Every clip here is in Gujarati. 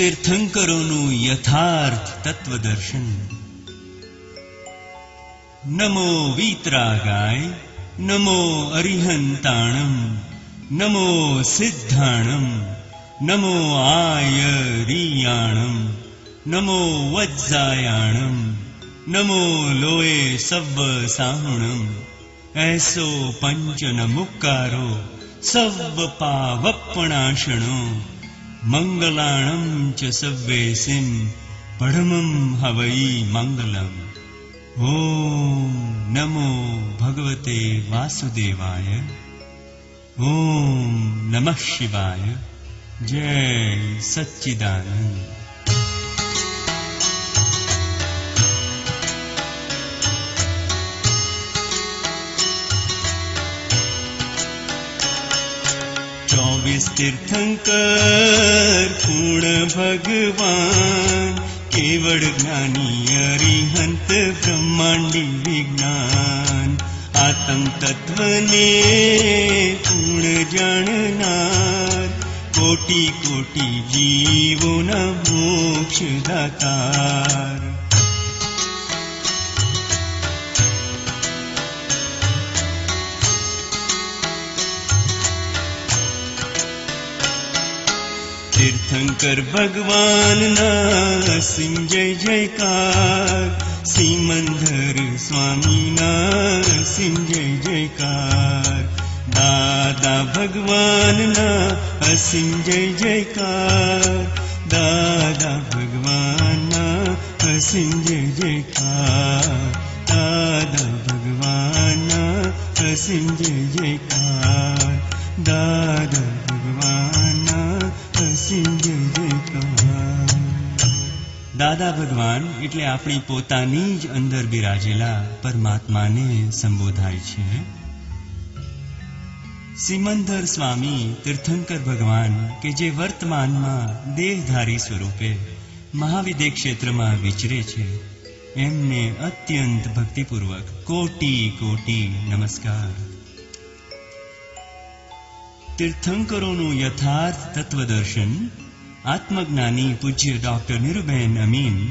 તીર્થંકરોનું યથાર્થ તત્વદર્શન નમો વીતરાગાય નમો અરિહંતાણમ નમો સિદ્ધાણમ નમો આયરિયાણમ નમો વજ્જાયાણમ નમો લોએ સવ્વ સાહુણમ એસો પંચન મુક્કારો સવ્વ પાવપણાશણો मङ्गलाणम् च सव्येसिम् परमं हवै मङ्गलम्। ॐ नमो भगवते वासुदेवाय। ॐ नमः शिवाय। जय सच्चिदानन्द। विस्तीर्थंक पूर्ण भगवान् केवल ज्ञानी हरिहन्त ब्रह्माण्डि विज्ञान आतङ् पूर्ण जनना कोटि कोटि जीवो न मोक्ष शङ्कर भगवा नासिं जय जयकार। सिमन्दर स्वामीनासिं जय जयकार। दादा भगवाना हसिं जय जयकार। दादा भगवा जय जयकार। दादा भगवा जय जयकार। दादा भगवा हसिं દાદા ભગવાન એટલે આપણી પોતાની જ અંદર બિરાજેલા પરમાત્માને સંબોધાય છે. સિમંદર સ્વામી તીર્થંકર ભગવાન કે જે વર્તમાનમાં દેહધારી સ્વરૂપે મહાવિદ્ય ક્ષેત્રમાં વિચરે છે, એમને અત્યંત ભક્તિપૂર્વક કોટી કોટી નમસ્કાર. તીર્થંકરોનું યથાર્થ તત્વદર્શન આત્મજ્ઞાની પૂજ્ય ડોક્ટર નિરુબેન અમીન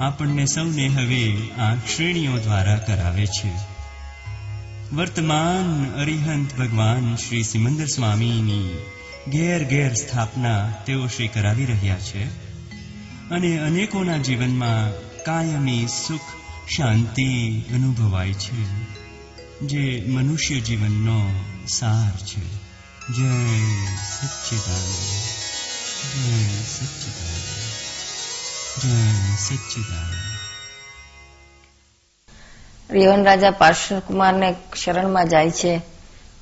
આપણને સૌને હવે આ શ્રેણીઓ દ્વારા કરાવે છે. વર્તમાન અરિહંત ભગવાન શ્રી સિમંદર સ્વામીની ઘેર ઘેર સ્થાપના તેઓ શ્રી કરાવી રહ્યા છે અને અનેકોના જીવનમાં કાયમી સુખ, શાંતિ અનુભવાય છે, જે મનુષ્ય જીવનનો સાર છે. જય સચ્ચિદાનંદ. જય સચ્ચિદાનંદ જય સચ્ચિદાનંદ રિવન રાજા પાર્શ્વકુમારને શરણમાં જાય છે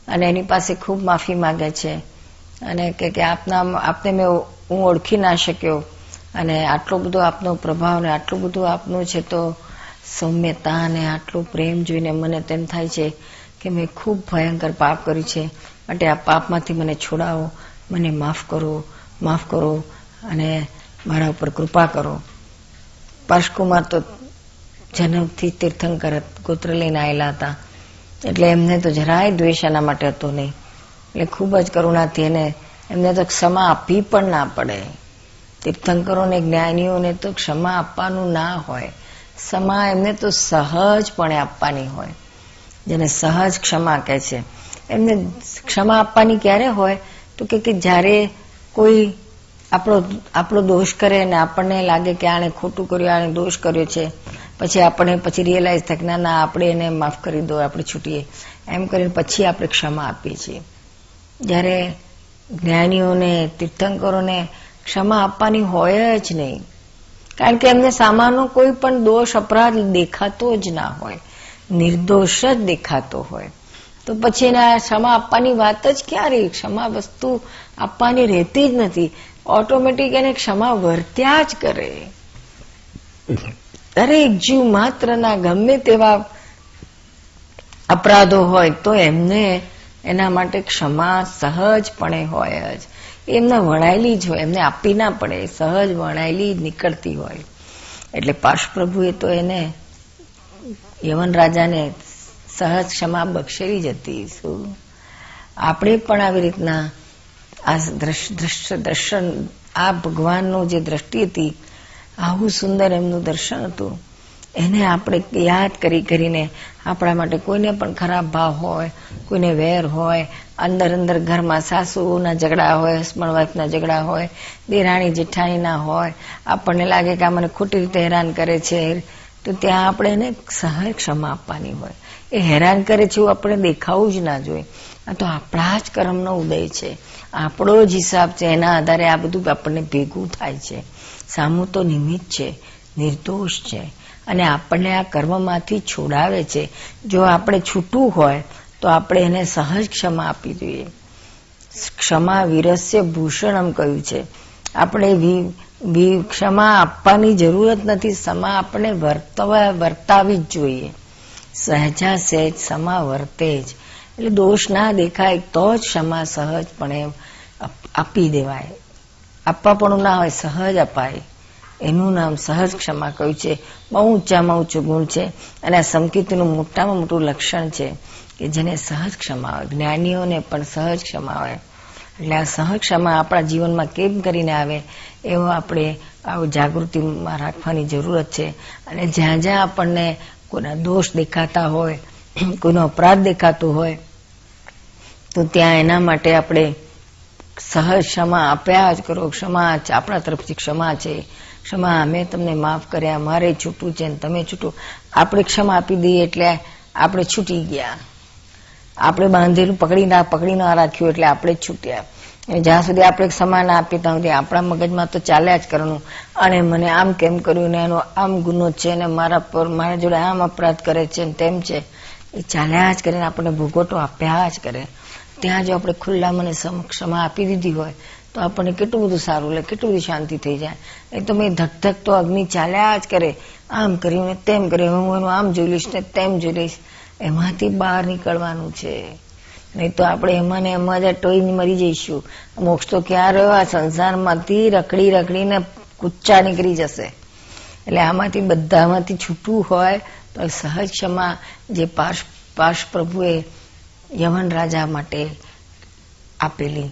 અને એની પાસે ખૂબ માફી માંગે છે અને કે આપના, આપને મેં હું ઓળખી ના શક્યો અને આટલો બધો આપનો પ્રભાવ ને આટલું બધું આપનું છે તો સૌમ્યતા અને આટલું પ્રેમ જોઈને મને તેમ થાય છે કે મેં ખૂબ ભયંકર પાપ કર્યું છે. માટે આ પાપમાંથી મને છોડાવો, મને માફ કરો માફ કરો અને મારા ઉપર કૃપા કરો. પાર્શકુમાર તો જન્મથી તીર્થંકર ગોત્ર લઈને આવેલા હતા. એટલે એમને તો જરાય દ્વેષ એના માટે હતો નહીં. એટલે ખૂબ જ કરુણાથી એને એમને તો ક્ષમા આપવી પણ ના પડે. તીર્થંકરોને, જ્ઞાનીઓને તો ક્ષમા આપવાનું ના હોય. ક્ષમા એમને તો સહજપણે આપવાની હોય. જેને સહજ ક્ષમા કહે છે. એમને ક્ષમા આપવાની ક્યારે હોય? તો કે જ્યારે કોઈ આપણો આપણો દોષ કરે અને આપણને લાગે કે આણે ખોટું કર્યું, આણે દોષ કર્યો છે, પછી આપણે પછી રિયલાઇઝ થાય કે ના ના, આપણે એને માફ કરી દો, આપણે છૂટીએ. એમ કરીને પછી આપણે ક્ષમા આપીએ છીએ. જ્યારે જ્ઞાનીઓને, તીર્થંકરોને ક્ષમા આપવાની હોય જ નહીં. કારણ કે એમને સામાનો કોઈ પણ દોષ, અપરાધ દેખાતો જ ના હોય. નિર્દોષ જ દેખાતો હોય. તો પછી એના ક્ષમા આપવાની વાત જ ક્યાં ક્ષમા વસ્તુ આપવાની રહેતી જ નથી. ઓટોમેટિક એને ક્ષમા વર્ત્યા જ કરે. દરેક જીવ માત્રના ગમે તેવા અપરાધો હોય તો એમને એના માટે ક્ષમા સહજપણે હોય જ. એમને વણાયેલી જ હોય. એમને આપી ના પડે. સહજ વણાયેલી જ નીકળતી હોય. એટલે પાર્શ પ્રભુએ તો એને યવન રાજાને સહજ ક્ષમા બક્ષેલી જતી શું આપણે પણ આવી રીતના આ દ્રશ્ય દર્શન આ ભગવાનનું જે દ્રષ્ટિ હતી, આવું સુંદર એમનું દર્શન હતું, એને આપણે યાદ કરી કરીને આપણા માટે કોઈને પણ ખરાબ ભાવ હોય, કોઈને વેર હોય, અંદર અંદર ઘરમાં સાસુના ઝઘડા હોય, હસબન્ડ વાઈફના ઝઘડા હોય, દેરાણી જેઠાણીના હોય, આપણને લાગે કે આ મને ખોટી રીતે હેરાન કરે છે તો ત્યાં આપણે એને સહજ ક્ષમા આપવાની હોય. એ હેરાન કરે છે એવું આપણે દેખાવું જ ના જોઈએ. આ તો આપણા જ કર્મનો ઉદય છે. આપણો જ હિસાબ છે. એના આધારે આ બધું આપણને ભેગું થાય છે. સામું તો નિમિત્ત છે. નિર્દોષ છે. અને આપણને આ કર્મમાંથી છોડાવે છે. જો આપણે છૂટું હોય, તો આપણે એને સહજ ક્ષમા આપી જોઈએ. ક્ષમા વિરસ્ય ભૂષણમ કહ્યું છે. આપણે ક્ષમા આપવાની જરૂરત નથી. સમા આપણે વર્તવા જ જોઈએ. સહજા સહેજ સમા વર્તે જ. એટલે દોષ ના દેખાય તો જ ક્ષમા સહજપણે આપી દેવાય. આપવા પણ ના હોય, સહજ અપાય. એનું નામ સહજ ક્ષમા કહ્યું છે. બહુ ઊંચામાં ઊંચું ગુણ છે. અને આ સંકિતનું મોટામાં મોટું લક્ષણ છે કે જેને સહજ ક્ષમા હોય. જ્ઞાનીઓને પણ સહજ ક્ષમા હોય. એટલે આ સહજ ક્ષમા આપણા જીવનમાં કેમ કરીને આવે? એવો આપણે આવું જાગૃતિમાં રાખવાની જરૂરત છે. અને જ્યાં જ્યાં આપણને કોઈના દોષ દેખાતા હોય, કોઈનો અપરાધ દેખાતો હોય, તો ત્યાં એના માટે આપણે સહજ ક્ષમા આપ્યા જ કરો. ક્ષમા આપણા તરફથી ક્ષમા છે. ક્ષમા અમે તમને માફ કર્યા, મારે છૂટું છે ને તમે છૂટું. આપણે ક્ષમા આપી દઈએ એટલે આપણે છૂટી ગયા. આપણે બાંધેલું પકડી ના પકડી ના રાખ્યું એટલે આપણે છૂટ્યા. જ્યાં સુધી આપણે સમાન આપીએ ત્યાં સુધી આપણા મગજમાં તો ચાલ્યા જ કરવાનું. અને મને આમ કેમ કર્યું ને એનો આમ ગુનો છે ને મારા પર મારા જોડે આમ અપરાધ કરે છે ને તેમ છે, એ ચાલ્યા જ કરીને આપણને ભૂગોટો આપ્યા જ કરે. ત્યાં જો આપણે ખુલ્લા મને ક્ષમા આપી દીધી હોય, તો આપણને કેટલું બધું સારું લે, કેટલું બધી શાંતિ થઈ જાય. એ તો મેં ધક તો અગ્નિ ચાલ્યા જ કરે. આમ કર્યું ને તેમ કર્યું, હું એનું આમ જોઈ લઈશ ને તેમ જોઈ લઈશ. એમાંથી બહાર નીકળવાનું છે. નહીં તો આપણે એમાં ને એમાં જ ટોઈને મરી જઈશું. મોક્ષ તો ક્યાં રહ્યો? આ સંસારમાંથી રખડી રખડીને કુચ્ચા નીકળી જશે. એટલે આમાંથી બધામાંથી છૂટવું હોય તો સહજ ક્ષમા જે પાર્શ પાર્શ પ્રભુએ યવન રાજા માટે આપેલી.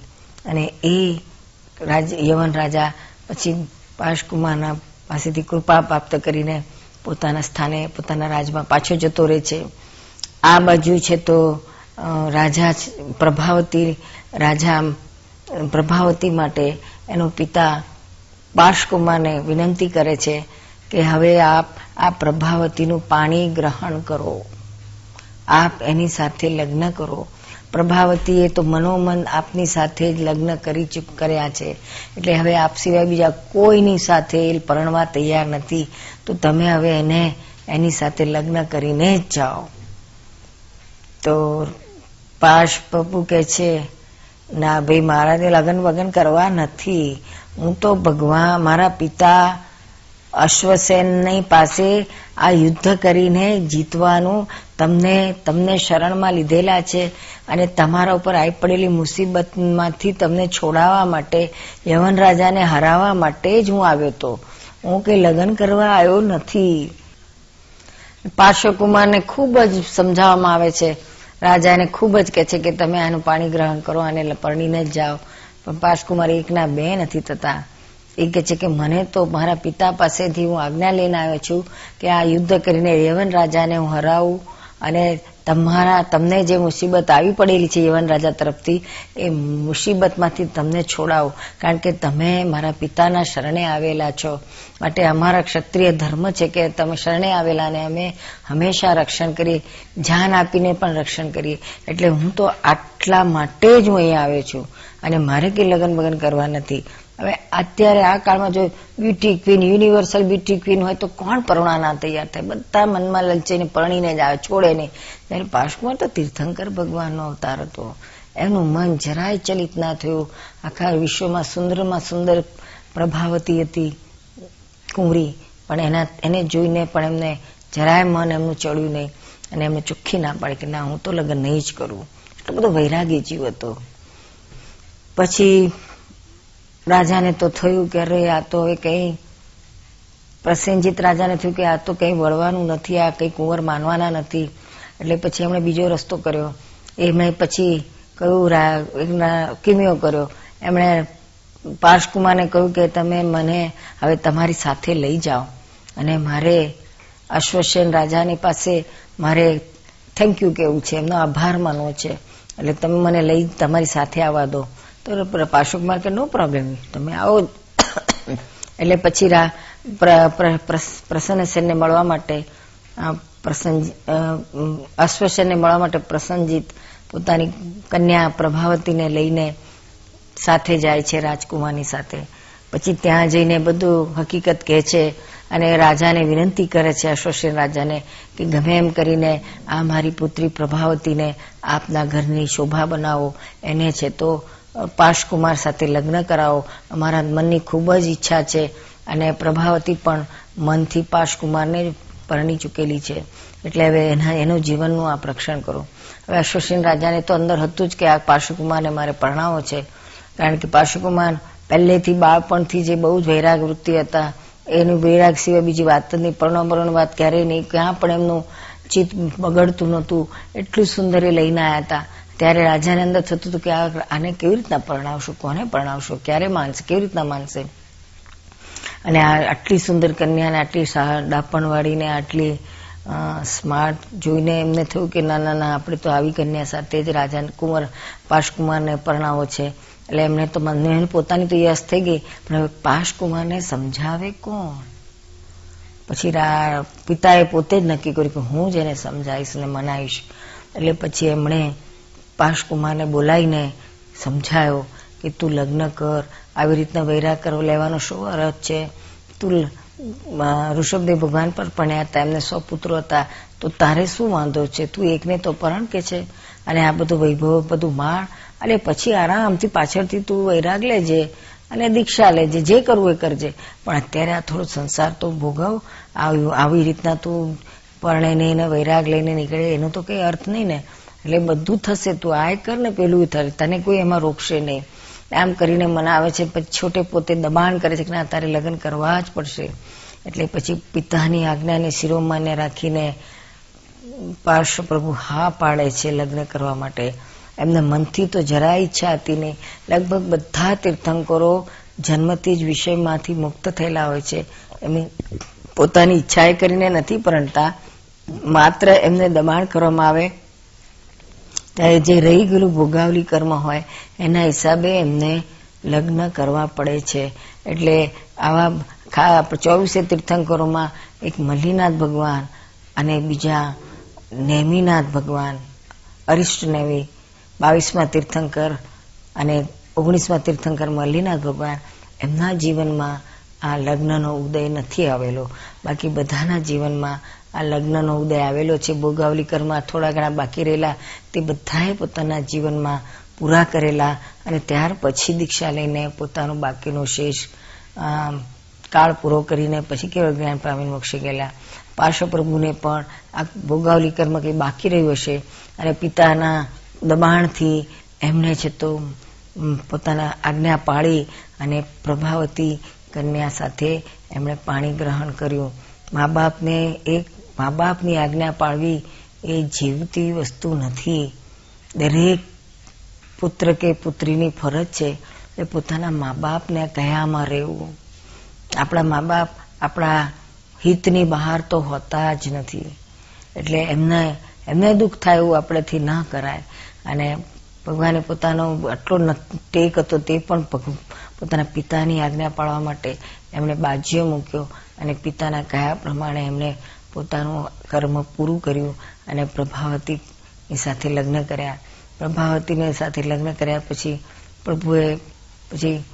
અને એ યવન રાજા પછી પાર્શકુમારના પાસેથી કૃપા પ્રાપ્ત કરીને પોતાના સ્થાને, પોતાના રાજમાં પાછો જતો રહે છે. આ બાજુ છે તો રાજા પ્રભાવતી રાજા પ્રભાવતી માટે એનો પિતા પાર્શકુમારને વિનંતી કરે છે કે હવે આપ આ પ્રભાવતીનું પાણી ગ્રહણ કરો. આપ એની સાથે લગ્ન કરો. પ્રભાવતીએ તો મનોમન આપની સાથે જ લગ્ન કરી ચૂક કર્યા છે. એટલે હવે આપ સિવાય બીજા કોઈની સાથે પરણવા તૈયાર નથી. તો તમે હવે એને, એની સાથે લગ્ન કરીને જ જાઓ. તો પાશ પપ્પુ કે છે, ના ભાઈ મારાને લગ્ન વગન કરવા નથી. હું તો ભગવાન, મારા પિતા અશ્વસેનની પાસે આ યુદ્ધ કરીને જીતવાનું તમને તમને શરણમાં લીધેલા છે અને તમારા ઉપર આવી પડેલી મુસીબતમાંથી તમને છોડાવવા માટે, યવન રાજાને હરાવવા માટે જ હું આવ્યો હતો હું કે લગ્ન કરવા આવ્યો નથી. પાર્શ્વકુમારને ખૂબ જ સમજાવવામાં આવે છે રાજાને ખૂબ જ કે છે કે તમે આનું પાણી ગ્રહણ કરો અને પરણીને જ જાઓ. પણ પાસકુમારી એકના બે નથી થતા. એ કે છે કે મને તો મારા પિતા પાસેથી હું આજ્ઞા લઈને આવ્યો છું કે આ યુદ્ધ કરીને રેવન રાજાને હું હરાવું અને તમારા, તમને જે મુસીબત આવી પડેલી છે યવન રાજા તરફથી, એ મુસીબતમાંથી તમને છોડાવો. કારણ કે તમે મારા પિતાના શરણે આવેલા છો. માટે અમારા ક્ષત્રિય ધર્મ છે કે તમે શરણે આવેલા અને અમે હંમેશા રક્ષણ કરીએ, જાન આપીને પણ રક્ષણ કરીએ. એટલે હું તો આટલા માટે જ હું અહીંયા આવ્યો છું. અને મારે કંઈ લગ્ન બગન કરવા નથી. હવે અત્યારે આ કાળમાં જો beauty queen universal beauty queen હોય તો કોણ પરણાના તૈયાર થાય? બધા મનમાં લલચીને પરણીને જ આવે, છોડે નહીં. ત્યારે પાર્શ્વમાં તો તીર્થંકર ભગવાનનો અવતાર હતો. એનું મન જરાય ચલિત ના થયું. આખા વિશ્વમાં સુંદરમાં સુંદર પ્રભાવતી હતી કુંવરી. પણ એના, એને જોઈને પણ એમને જરાય મન એમનું ચડ્યું નહીં. અને એમને ચોખ્ખી ના પાડી કે ના, હું તો લગ્ન નહીં જ કરું. એટલો બધો વૈરાગી જીવ હતો. પછી રાજાને તો થયું કે અરે આ તો હવે કઈ પ્રસેનજીત રાજાને થયું કે આ તો કઈ વળવાનું નથી, આ કઈ કુંવર માનવાના નથી. એટલે પછી એમણે બીજો રસ્તો કર્યો. એમણે પછી કયું કિમિયો કર્યો. એમણે પાર્શકુમારને કહ્યું કે તમે મને હવે તમારી સાથે લઈ જાઓ. અને મારે અશ્વસેન રાજાની પાસે મારે થેન્ક યુ કેવું છે. એમનો આભાર માનવો છે. એટલે તમે મને લઈ, તમારી સાથે આવવા દો. તો પાર્શકુમાર કે નો પ્રોબ્લેમ તમે આવો. એટલે પછી પ્રસન્ન સેનને મળવા માટે પ્રસન્ન અશ્વસેનને મળવા માટે પ્રસન્નજીત પોતાની કન્યા પ્રભાવતીને લઈને સાથે જાય છે રાજકુમારની સાથે. પછી ત્યાં જઈને બધું હકીકત કહે છે અને રાજાને વિનંતી કરે છે અશ્વસેન રાજાને કે ગમે એમ કરીને આ મારી પુત્રી પ્રભાવતીને આપના ઘરની શોભા બનાવો. એને છે તો પાશકુમાર સાથે લગ્ન કરાવો. અમારા મનની ખૂબ જ ઈચ્છા છે અને પ્રભાવતી પણ મનથી પાશકુમારને પરણી ચૂકેલી છે. એટલે હવે એના એનું જીવનનું આ પ્રક્ષણ કરો. હવે અશ્વસેન રાજાને તો અંદર હતું જ કે આ પાશુકુમારને મારે પરણાવો છે. કારણ કે પાશુકુમાર પહેલેથી બાળપણથી જે બહુ જ વૈરાગ વૃત્તિ હતા, એનું વૈરાગ સિવાય બીજી વાત જ નહીં. પરણો પરણો વાત ક્યારેય નહીં. ક્યાં પણ એમનું ચિત્ત બગડતું નહોતું. એટલું સુંદર એ લઈને આવ્યા હતા. ત્યારે રાજાને અંદર થતું હતું કે આને કેવી રીતના પરણાવશો, કોને પરણાવશો, ક્યારે માનશે, કેવી રીતના માનશે? અને આ આટલી સુંદર કન્યાને આટલી ડાપણવાળીને આટલી સ્માર્ટ જોઈને એમને થયું કે ના ના આપણે તો આવી કન્યા સાથે જ રાજા કુંવર, પાશકુમારને પરણાવો છે. એટલે એમને તો મને પોતાની તો યસ થઈ ગઈ. પણ હવે પાશકુમારને સમજાવે કોણ? પછી પિતાએ પોતે જ નક્કી કર્યું કે હું જ એને સમજાવીશ ને મનાવીશ. એટલે પછી એમણે પાશકુમારને બોલાવીને સમજાયો કે તું લગ્ન કર, આવી રીતના વૈરા કરો લેવાનો શું અર્થ છે? તું ઋષભદેવ ભગવાન પર ભણ્યા હતા, એમને સો પુત્રો હતા, તો તારે શું વાંધો છે? તું એકને તો પરણ કે છે? અને આ બધું વૈભવ, બધું માણ અને પછી આરામથી પાછળથી તું વૈરાગ લેજે અને દીક્ષા લેજે, જે કરવું એ કરજે. પણ અત્યારે આ થોડો સંસાર તો ભોગવ, આવી રીતના તું પરણે નહીં વૈરાગ લઈને નીકળે, એનો તો કઈ અર્થ નહીં ને. એટલે બધું થશે, તું આ કર ને પેલું થશે તને કોઈ એમાં રોકશે નહીં. આમ કરીને મનાવે છે, પછી છોટે પોતે દબાણ કરે છે કે ના, તારે લગ્ન કરવા જ પડશે. એટલે પછી પિતાની આજ્ઞાને શિરોમાન્ય રાખીને પાર્શ્વ પ્રભુ હા પાડે છે લગ્ન કરવા માટે. એમના મનથી તો જરા ઈચ્છા હતી નહીં. લગભગ બધા તીર્થંકરો જન્મથી જ વિષયમાંથી મુક્ત થયેલા હોય છે. એમની પોતાની ઈચ્છાએ કરીને નથી પરણતા. માત્ર એમને દબાણ કરવામાં આવે ત્યારે જે રહી ગયેલું ભોગાવલી કર્મ હોય, એના હિસાબે એમને લગ્ન કરવા પડે છે. એટલે આવા ચોવીસે તીર્થંકરોમાં એક મલ્લીનાથ ભગવાન અને બીજા નેમિનાથ ભગવાન, અરિષ્ટ નેવી, બાવીસમાં તીર્થંકર અને ઓગણીસમાં તીર્થંકર મલ્લીનાથ ભગવાન, એમના જીવનમાં આ લગ્નનો ઉદય નથી આવેલો. બાકી બધાના જીવનમાં આ લગ્નનો ઉદય આવેલો છે. ભોગાવલી કરમાં થોડા ઘણા બાકી રહેલા તે બધાએ પોતાના જીવનમાં પૂરા કરેલા અને ત્યાર પછી દીક્ષા લઈને પોતાનો બાકીનો શેષ કાળ પૂરો કરીને પછી કેવળ જ્ઞાન પામીને મોક્ષે ગયેલા. પાર્શ્વપ્રભુને પણ આ ભોગાવલી કર્મ કંઈ બાકી રહ્યું હશે અને પિતાના દબાણથી એમને છે તો પોતાના આજ્ઞા પાળી અને પ્રભાવતી કન્યા સાથે એમણે પાણી ગ્રહણ કર્યું. મા બાપને એક મા બાપની આજ્ઞા પાળવી એ જીવતી વસ્તુ નથી. દરેક પુત્ર કે પુત્રીની ફરજ છે એ પોતાના મા બાપને કયામાં રહેવું. આપણા મા બાપ આપણા હિતની બહાર તો હોતા જ નથી. એટલે એમને એમને દુઃખ થાય એવું આપણેથી ના કરાય. અને ભગવાને પોતાનો આટલો ટેક હતો તે પણ પોતાના પિતાની આજ્ઞા પાડવા માટે એમણે બાજીઓ મૂક્યો અને પિતાના કયા પ્રમાણે એમણે પોતાનું કર્મ પૂરું કર્યું અને પ્રભાવતીની સાથે લગ્ન કર્યા. પ્રભાવતીને સાથે લગ્ન કર્યા પછી પ્રભુએ પછી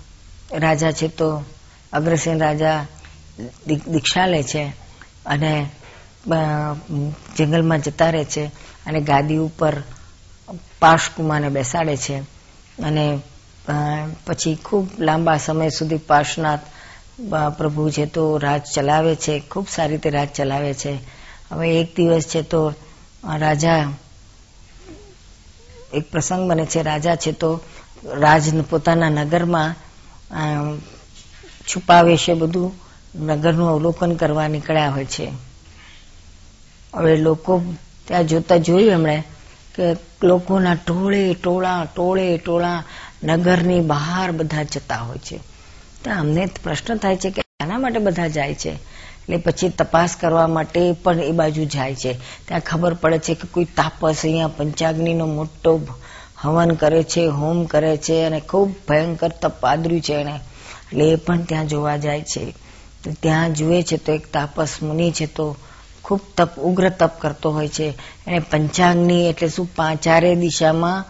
રાજા છે તો અગ્રસેન રાજા દીક્ષા લે છે અને જંગલમાં જતા રહે છે અને ગાદી ઉપર પાશકુમારને બેસાડે છે. અને પછી ખૂબ લાંબા સમય સુધી પાર્શનાથ પ્રભુ છે તો રાજ ચલાવે છે, ખૂબ સારી રીતે રાજ ચલાવે છે. હવે એક દિવસ છે તો રાજા, એક પ્રસંગ બને છે, રાજા છે તો રાજ પોતાના નગરમાં છુપાવે છે બધું, નગરનું અવલોકન કરવા નીકળ્યા હોય છે. હવે લોકો ત્યાં જોતા જોયું એમણે કે લોકોના ટોળે ટોળા ટોળે ટોળા નગરની બહાર બધા જતા હોય છે. તો અમને પ્રશ્ન થાય છે કે આના માટે બધા જાય છે? એટલે પછી તપાસ કરવા માટે પણ એ બાજુ જાય છે. ત્યાં ખબર પડે છે કે કોઈ તાપસ અહીંયા પંચાગ્નિનો મોટો હવન કરે છે, હોમ કરે છે અને ખૂબ ભયંકર તપ આદર્યું છે એને એટલે એ પણ ત્યાં જોવા જાય છે. ત્યાં જુએ છે તો એક તાપસ મુનિ છે તો ખૂબ તપ, ઉગ્ર તપ કરતો હોય છે. એને પંચાંગની એટલે શું? ચારે દિશામાં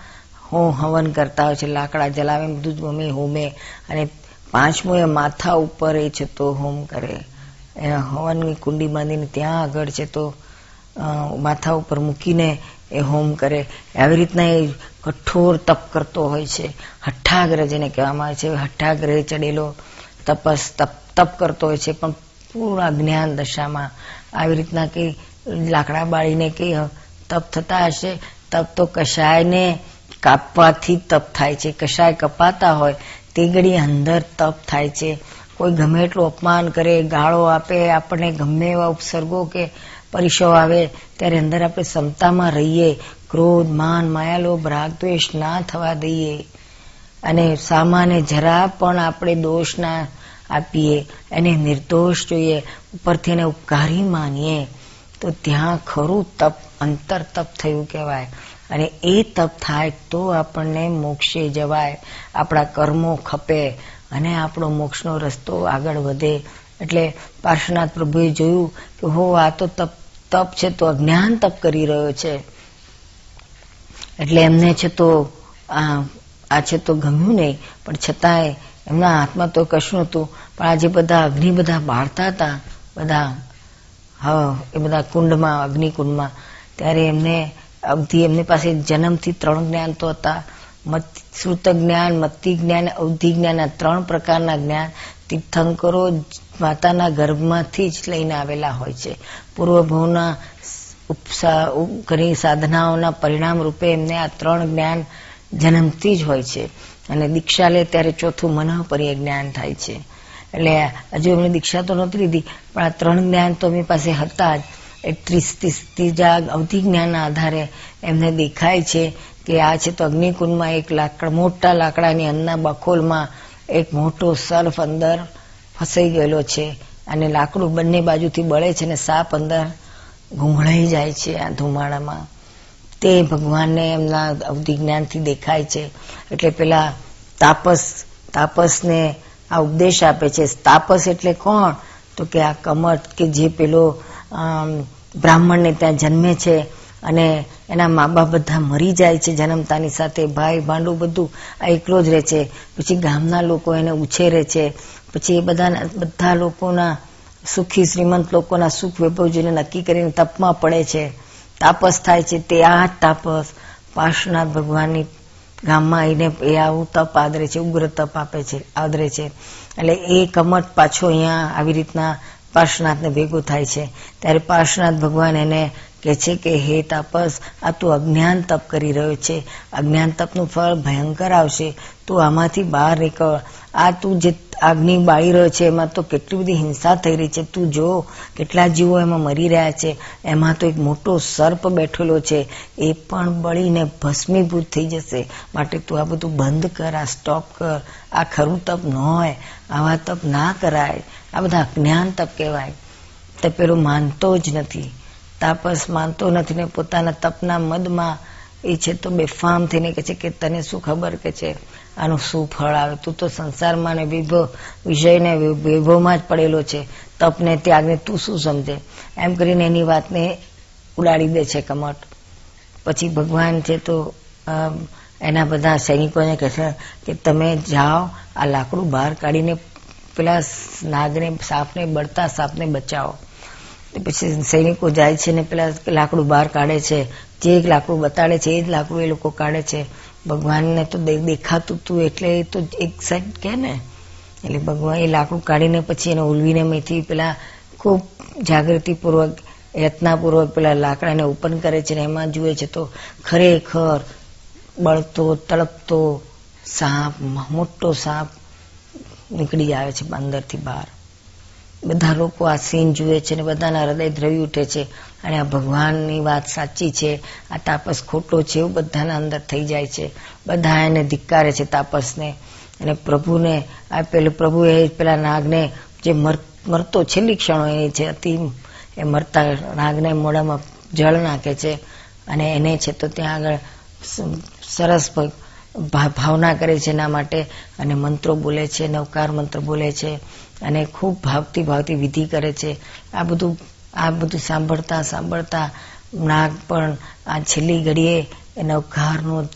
હો હવન કરતા હોય છે, લાકડા જલાવે બધું જ મમ્મી હોમે અને પાંચમું એ માથા ઉપર એ છે તો હોમ કરે. હવનની કુંડી બાંધીને ત્યાં આગળ છે તો માથા ઉપર મૂકીને એ હોમ કરે. આવી રીતના એ કઠોર તપ કરતો હોય છે. હઠ્ઠાગ્રહ જેને કહેવામાં આવે છે. હઠ્ઠાગ્રહે ચડેલો તપસ, તપ તપ કરતો હોય છે, પણ પૂરા જ્ઞાન દશામાં. આવી રીતના કે લાકડા બાળીને કે તપ થતા હશે, તપ તો કશાયને કાપવાથી તપ થાય છે. કશાય કપાતા હોય તે ઘડી અંદર તપ થાય છે. કોઈ ગમે એટલું અપમાન કરે, ગાળો આપે, આપણને ગમે એવા ઉપસર્ગો કે પરિશો આવે, ત્યારે અંદર આપણે ક્ષમતામાં રહીએ. ક્રોધ, માન, માયાલોભ, રાગ, દ્વેષ ના થવા દઈએ. અને સામાન્ય જરા પણ આપણે દોષ ના આપીએ. એને નિર્દોષ જોઈએ, ઉપરથી એને ઉપકારી માનીએ. તો ત્યાં ખરું તપ, અંતર તપ થયું કહેવાય. અને એ તપ થાય તો આપણને મોક્ષે જવાય, આપણા કર્મો ખપે અને આપણો મોક્ષનો રસ્તો આગળ વધે. એટલે પાર્શ્વનાથ પ્રભુએ જોયું કે, હો, આ તો તપ તપ છે, તો અજ્ઞાન તપ કરી રહ્યો છે. એટલે એમને છે તો, આ છે તો ગમ્યું નહીં, પણ છતાંય એમના હાથમાં તો કશું હતું પણ આજે બધા અગ્નિ બધા બાળતા હતા, બધા, હા, એ બધા કુંડમાં, અગ્નિકુંડમાં. ત્યારે એમને અવધિ એમની પાસે જન્મથી ત્રણ જ્ઞાન તો હતા. શ્રુત જ્ઞાન મતિ જ્ઞાન અવધિ જ્ઞાન ત્રણ પ્રકારના જ્ઞાન તીર્થંકરો માતાના ગર્ભમાંથી જ લઈને આવેલા હોય છે. પૂર્વભવના ઘણી સાધનાઓના પરિણામ રૂપે એમને આ ત્રણ જ્ઞાન જન્મથી જ હોય છે. અને દીક્ષા લે ત્યારે ચોથું મનઃપર્ય જ્ઞાન થાય છે. એટલે હજુ એમણે દીક્ષા તો નહોતી લીધી, પણ આ ત્રણ જ્ઞાન તો એમની પાસે હતા જ. એ ત્રીસ ત્રીજા અવધિ જ્ઞાનના આધારે એમને દેખાય છે કે આ છે તો અગ્નિકુંડમાં એક લાકડા, મોટા લાકડાની અંદરના બખોલમાં એક મોટો સર્ફ અંદર ફસાઈ ગયેલો છે અને લાકડું બંને બાજુથી બળે છે અને સાપ અંદર ઘૂંઘળાઈ જાય છે આ ધુમાડામાં. તે ભગવાનને એમના અવધિ જ્ઞાનથી દેખાય છે. એટલે પેલા તાપસ, તાપસને આ ઉપદેશ આપે છે. તાપસ એટલે કોણ? તો કે આ કમર કે જે પેલો બ્રાહ્મણને ત્યાં જન્મે છે અને એના મા બાપ બધા મરી જાય છે જન્મતાની સાથે. ભાઈ, ભાંડું બધું આ એકલો જ રહે છે. પછી ગામના લોકો એને ઉછેરે છે. પછી એ બધા બધા લોકોના સુખી, શ્રીમંત લોકોના સુખ વૈભવ જોઈને નક્કી કરીને તપમાં પડે છે. તાપસ થાય છે. તે આ તાપસ પાર્શ્વનાથ ભગવાનની ગામમાં આવીને એ આવું તપ આદરે છે. ઉગ્ર તપ આપે છે, આદરે છે. એટલે એ કમટ પાછો અહીંયા આવી રીતના પાર્શ્વનાથને ભેગું થાય છે. ત્યારે પાર્શ્વનાથ ભગવાન એને કે છે કે, હે તાપસ, આ તું અજ્ઞાન તપ કરી રહ્યો છે. અજ્ઞાન તપનું ફળ ભયંકર આવશે. તું આમાંથી બહાર નીકળ. આ તું જે અગ્નિ બાળી રહ્યો છે, એમાં તો કેટલી બધી હિંસા થઈ રહી છે. તું જો, કેટલા જીવો એમાં મરી રહ્યા છે. એમાં તો એક મોટો સર્પ બેઠેલો છે. એ પણ બળીને ભસ્મીભૂત થઈ જશે. માટે તું આ બધું બંધ કર, આ સ્ટોપ કર. આ ખરું તપ ન હોય. આવા તપ ના કરાય. આ બધા અજ્ઞાન તપ કહેવાય. તે પેલું માનતો જ નથી. તાપસ માનતો નથી ને પોતાના તપના મદમાં એ છે તો બેફામ થઈને કે છે કે તને શું ખબર કે છે? આનું શું ફળ આવે? તું તો સંસારમાં ને વિભવ વિષયને વિભવમાં જ પડેલો છે. તપને ત્યાગને તું શું સમજે? એમ કરીને એની વાતને ઉડાડી દે છે કમટ. પછી ભગવાન છે તો એના બધા સૈનિકોને કહે છે કે તમે જાઓ, આ લાકડું બહાર કાઢીને પેલા નાગને, સાપને બળતા સાપને બચાવો. પછી સૈનિકો જાય છે ને પેલા લાકડું બહાર કાઢે છે. જે લાકડું બતાડે છે, એ જ લાકડું એ લોકો કાઢે છે. ભગવાનને તો દેખાતું તું એટલે એ તો એક સાઈડ કે ને? એટલે ભગવાન એ લાકડું કાઢીને પછી એને ઉલવીને મેથી પેલા ખૂબ જાગૃતિપૂર્વક, યત્નાપૂર્વક પેલા લાકડાને ઓપન કરે છે ને એમાં જુએ છે તો ખરેખર બળતો તળપતો સાપ મોટો સાપ નીકળી આવે છે અંદરથી બહાર. બધા લોકો આ સીન જુએ છે અને બધાના હૃદય દ્રવી ઉઠે છે. અને આ ભગવાનની વાત સાચી છે. આ તાપસ ખોટો છે એવું બધાના અંદર થઈ જાય છે. બધા એને ધિક્કારે છે તાપસને. અને પ્રભુને આ પેલું પ્રભુએ પેલા નાગને જે મરતો છેલ્લી ક્ષણો એ છે, અતિ એ મરતા નાગને મોઢામાં જળ નાખે છે. અને એને છે તો ત્યાં આગળ સરસ ભાવના કરે છે એના માટે અને મંત્રો બોલે છે, નવકાર મંત્ર બોલે છે અને ખૂબ ભાવતી ભાવતી વિધિ કરે છે. આ બધું આ બધું સાંભળતા સાંભળતા નાગ પણ આ છેલ્લી ઘડીએ એ નવકારનું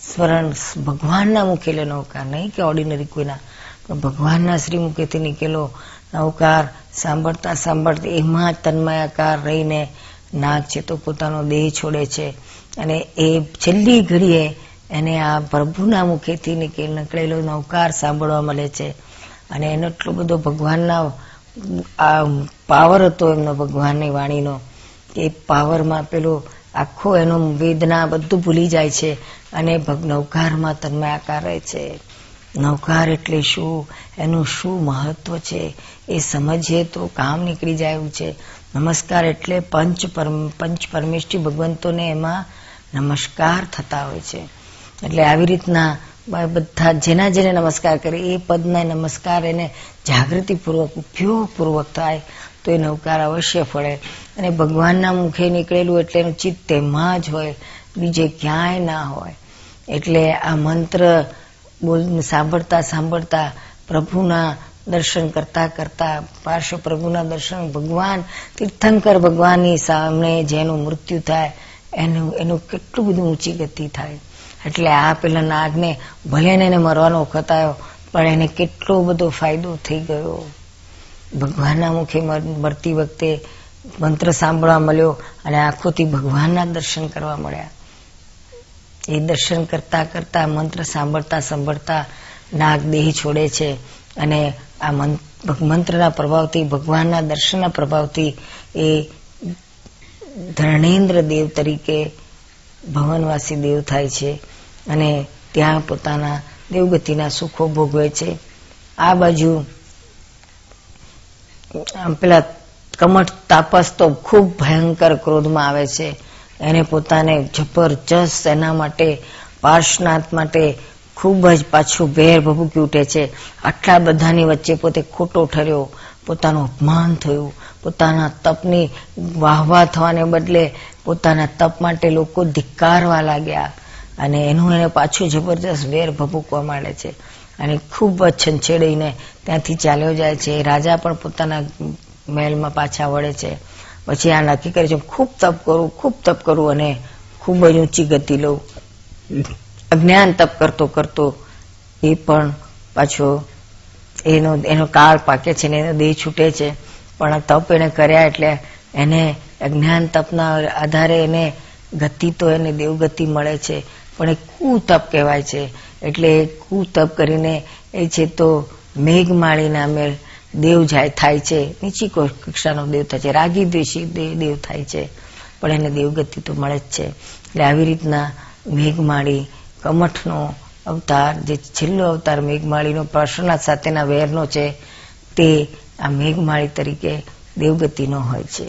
સ્મરણ ભગવાનના મુખેલો નવકાર. નહીં કે ઓર્ડિનરી કોઈના, પણ ભગવાનના શ્રી મુખેથી નીકળેલો નવકાર સાંભળતા સાંભળતા એમાં તન્મયાકાર રહીને નાગ છે તો પોતાનો દેહ છોડે છે. અને એ છેલ્લી ઘડીએ એને આ પ્રભુના મુખેથી નીકળેલો નવકાર સાંભળવા મળે છે. અને એનો એટલો બધો ભગવાનના, આ પાવર હતો એમનો ભગવાનની વાણીનો, એ પાવરમાં પેલો આખો એનો વેદના બધું ભૂલી જાય છે અને નવકારમાં તન્મયાકાર રહે છે. નવકાર એટલે શું? એનું શું મહત્વ છે? એ સમજીએ તો કામ નીકળી જાય એવું છે. નમસ્કાર એટલે પંચ પંચ પરમેષ્ઠી ભગવંતોને એમાં નમસ્કાર થતા હોય છે. એટલે આવી રીતના બધા જેના જેને નમસ્કાર કરે એ પદના નમસ્કાર એને જાગૃતિપૂર્વક, ઉપયોગપૂર્વક થાય, તો એ નવકાર અવશ્ય ફળે. અને ભગવાનના મુખે નીકળેલું એટલે એનું ચિત્ત તેમાં જ હોય, બીજે ક્યાંય ના હોય. એટલે આ મંત્ર બોલ, સાંભળતા સાંભળતા પ્રભુના દર્શન કરતા કરતા, પાર્શ્વ પ્રભુના દર્શન, ભગવાન, તીર્થંકર ભગવાનની સામે જેનું મૃત્યુ થાય, એનું એનું કેટલું બધું ઊંચી ગતિ થાય. એટલે આ પેલા નાગને ભલે એને મરવાનો વખત આવ્યો, પણ એને કેટલો બધો ફાયદો થઈ ગયો. ભગવાનના મુખે મરતી વખતે મંત્ર સાંભળવા મળ્યો અને આંખોથી ભગવાનના દર્શન કરવા મળ્યા. એ દર્શન કરતા કરતા, મંત્ર સાંભળતા સાંભળતા નાગ દેહ છોડે છે અને આ મંત્રના પ્રભાવથી, ભગવાનના દર્શનના પ્રભાવથી એ ધર્ણેન્દ્ર દેવ તરીકે ભવનવાસી દેવ થાય છે અને ત્યાં પોતાના દેવગતિના સુખો ભોગવે છે. આ બાજુ પેલા કમઠ તાપસ તો ખૂબ ભયંકર ક્રોધમાં આવે છે. એને પોતાને જબરજસ્ત એના માટે, પાર્શનાથ માટે ખૂબ જ પાછું ભેર ભભૂકી ઉઠે છે. આટલા બધાની વચ્ચે પોતે ખોટો ઠર્યો, પોતાનું અપમાન થયું. પોતાના તપની વાહવા થવાને બદલે પોતાના તપ માટે લોકો ધિક્કારવા લાગ્યા. અને એનું એને પાછું જબરજસ્ત વેર ભભૂકવા માંડે છે. અને ખૂબ જ છંછેડીને ત્યાંથી ચાલ્યો જાય છે. રાજા પણ પોતાના મહેલમાં પાછા વળે છે. પછી આ નક્કી કરે છે, ખૂબ તપ કરું, ખૂબ તપ કરું અને ખૂબ જ ઊંચી ગતિ લઉં. અજ્ઞાન તપ કરતો કરતો એ પણ પાછો એનો એનો કાળ પાકે છે ને એનો દેહ છૂટે છે. પણ તપ એને કર્યા એટલે એને અજ્ઞાન તપના આધારે એને ગતિ તો એને દેવગતિ મળે છે. પણ એ કુતપ કહેવાય છે. એટલે કુતપ કરીને એ છે તો મેઘમાળી નામે દેવ જાય થાય છે. નીચી કક્ષાનો દેવ થાય છે. રાગી દ્વેષી દેવ થાય છે. પણ એને દેવગતિ તો મળે જ છે. એટલે આવી રીતના મેઘમાળી કમઠનો અવતાર, જે છેલ્લો અવતાર મેઘમાળીનો પ્રશ્નાથ સાથેના વેરનો છે, તે આ મેઘમાળી તરીકે દેવગતિનો હોય છે.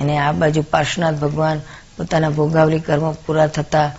અને આ બાજુ પાર્શ્વનાથ ભગવાન પોતાના ભોગાવલી કર્મ પૂરા થતા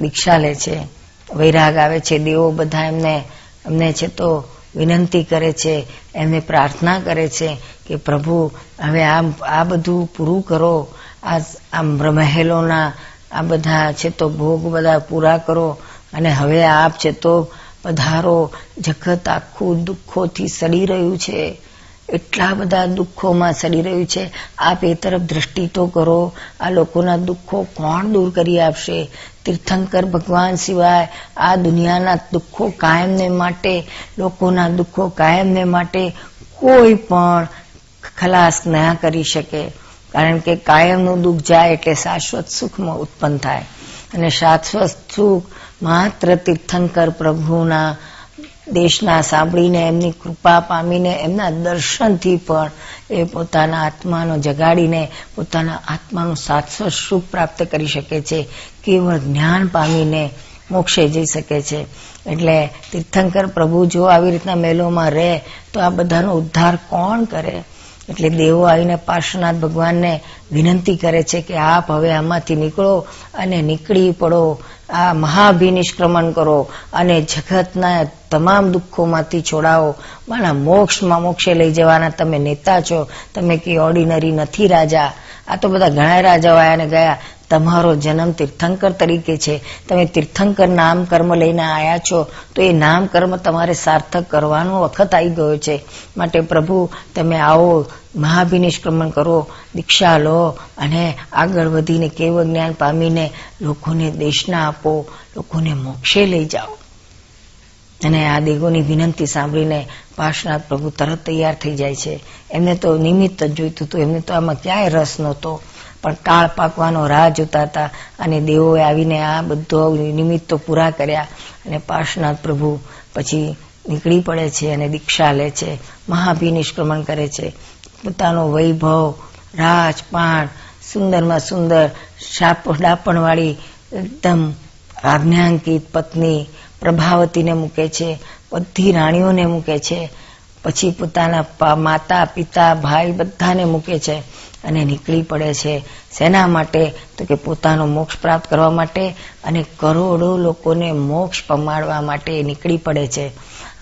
દીક્ષા લે છે. વૈરાગ આવે છે. દેવો બધા એમને એમને છે તો વિનંતી કરે છે. એમને પ્રાર્થના કરે છે કે પ્રભુ, હવે આ આ બધું પૂરું કરો. આ આમ મહેલોના આ બધા છે તો ભોગ બધા પૂરા કરો. અને હવે આપ છે તો પધારો. જગત આખું દુઃખોથી સડી રહ્યું છે. એટલા બધા દુઃખોમાં સડી રહ્યું છે. આપ એ તરફ દ્રષ્ટિ તો કરો. આ લોકોના દુઃખો કોણ દૂર કરી આપશે? તીર્થંકર ભગવાન સિવાય આ દુનિયાના દુઃખો કાયમને માટે, લોકોના દુઃખો કાયમને માટે કોઈ પણ ખલાસ ના કરી શકે. કારણ કે કાયમનું દુઃખ જાય એટલે શાશ્વત સુખમાં ઉત્પન્ન થાય. અને શાશ્વત સુખ માત્ર તીર્થંકર પ્રભુના દેશના સાંભળીને, એમની કૃપા પામીને, એમના દર્શનથી પણ એ પોતાના આત્માનો જગાડીને, પોતાના આત્માનું શાશ્વત સુખ પ્રાપ્ત કરી શકે છે. કેવળ જ્ઞાન પામીને મોક્ષે જઈ શકે છે. એટલે તીર્થંકર પ્રભુ જો આવી રીતના મેલોમાં રહે, તો આ બધાનો ઉદ્ધાર કોણ કરે? એટલે દેવો આવીને પાર્શ્વનાથ ભગવાનને વિનંતી કરે છે કે આપ હવે આમાંથી નીકળો અને નીકળી પડો, આ મહાભિનિષ્ક્રમણ કરો અને જગતના તમામ દુઃખોમાંથી છોડાવો. મારા મોક્ષમાં મોક્ષે લઈ જવાના તમે નેતા છો, તમે કે ઓર્ડિનરી નથી રાજા. આ તો બધા ઘણા રાજાઓ આયા ને ગયા. તમારો જન્મ તીર્થંકર તરીકે છે. તમે તીર્થંકર નામ કર્મ લઈને આવ્યા છો, તો એ નામ કર્મ તમારે સાર્થક કરવાનો વખત આવી ગયો છે. માટે પ્રભુ, તમે આવો મહાભિનિષ્ક્રમણ કરો, દીક્ષા લો અને આગળ વધીને કેવ જ્ઞાન પામીને લોકોને દેશના આપો, લોકોને મોક્ષે લઈ જાઓ. અને આ દેગોની વિનંતી સાંભળીને પાર્શનાથ પ્રભુ તરત તૈયાર થઈ જાય છે. એમને તો નિમિત્ત જ જોઈતું હતું, એમને તો આમાં ક્યાંય રસ નહોતો. પણ કાળ પાકવાનો રાહ જોતા હતા અને દેવોએ આવીને આ બધો નિમિત્તો પૂરા કર્યા અને પાર્શનાથ પ્રભુ પછી નીકળી પડે છે અને દીક્ષા લે છે, મહાભી નિષ્ક્રમણ કરે છે. પોતાનો વૈભવ, રાજપાણ, સુંદરમાં સુંદર, શાપ ડાપણવાળી એકદમ આજ્ઞાંકિત પત્ની પ્રભાવતીને મૂકે છે, બધી રાણીઓને મૂકે છે, પછી પોતાના માતા, પિતા, ભાઈ બધાને મૂકે છે. અને નીકળી પડે છે શેના માટે, તો કે પોતાનો મોક્ષ પ્રાપ્ત કરવા માટે અને કરોડો લોકોને મોક્ષ પમાડવા માટે નીકળી પડે છે.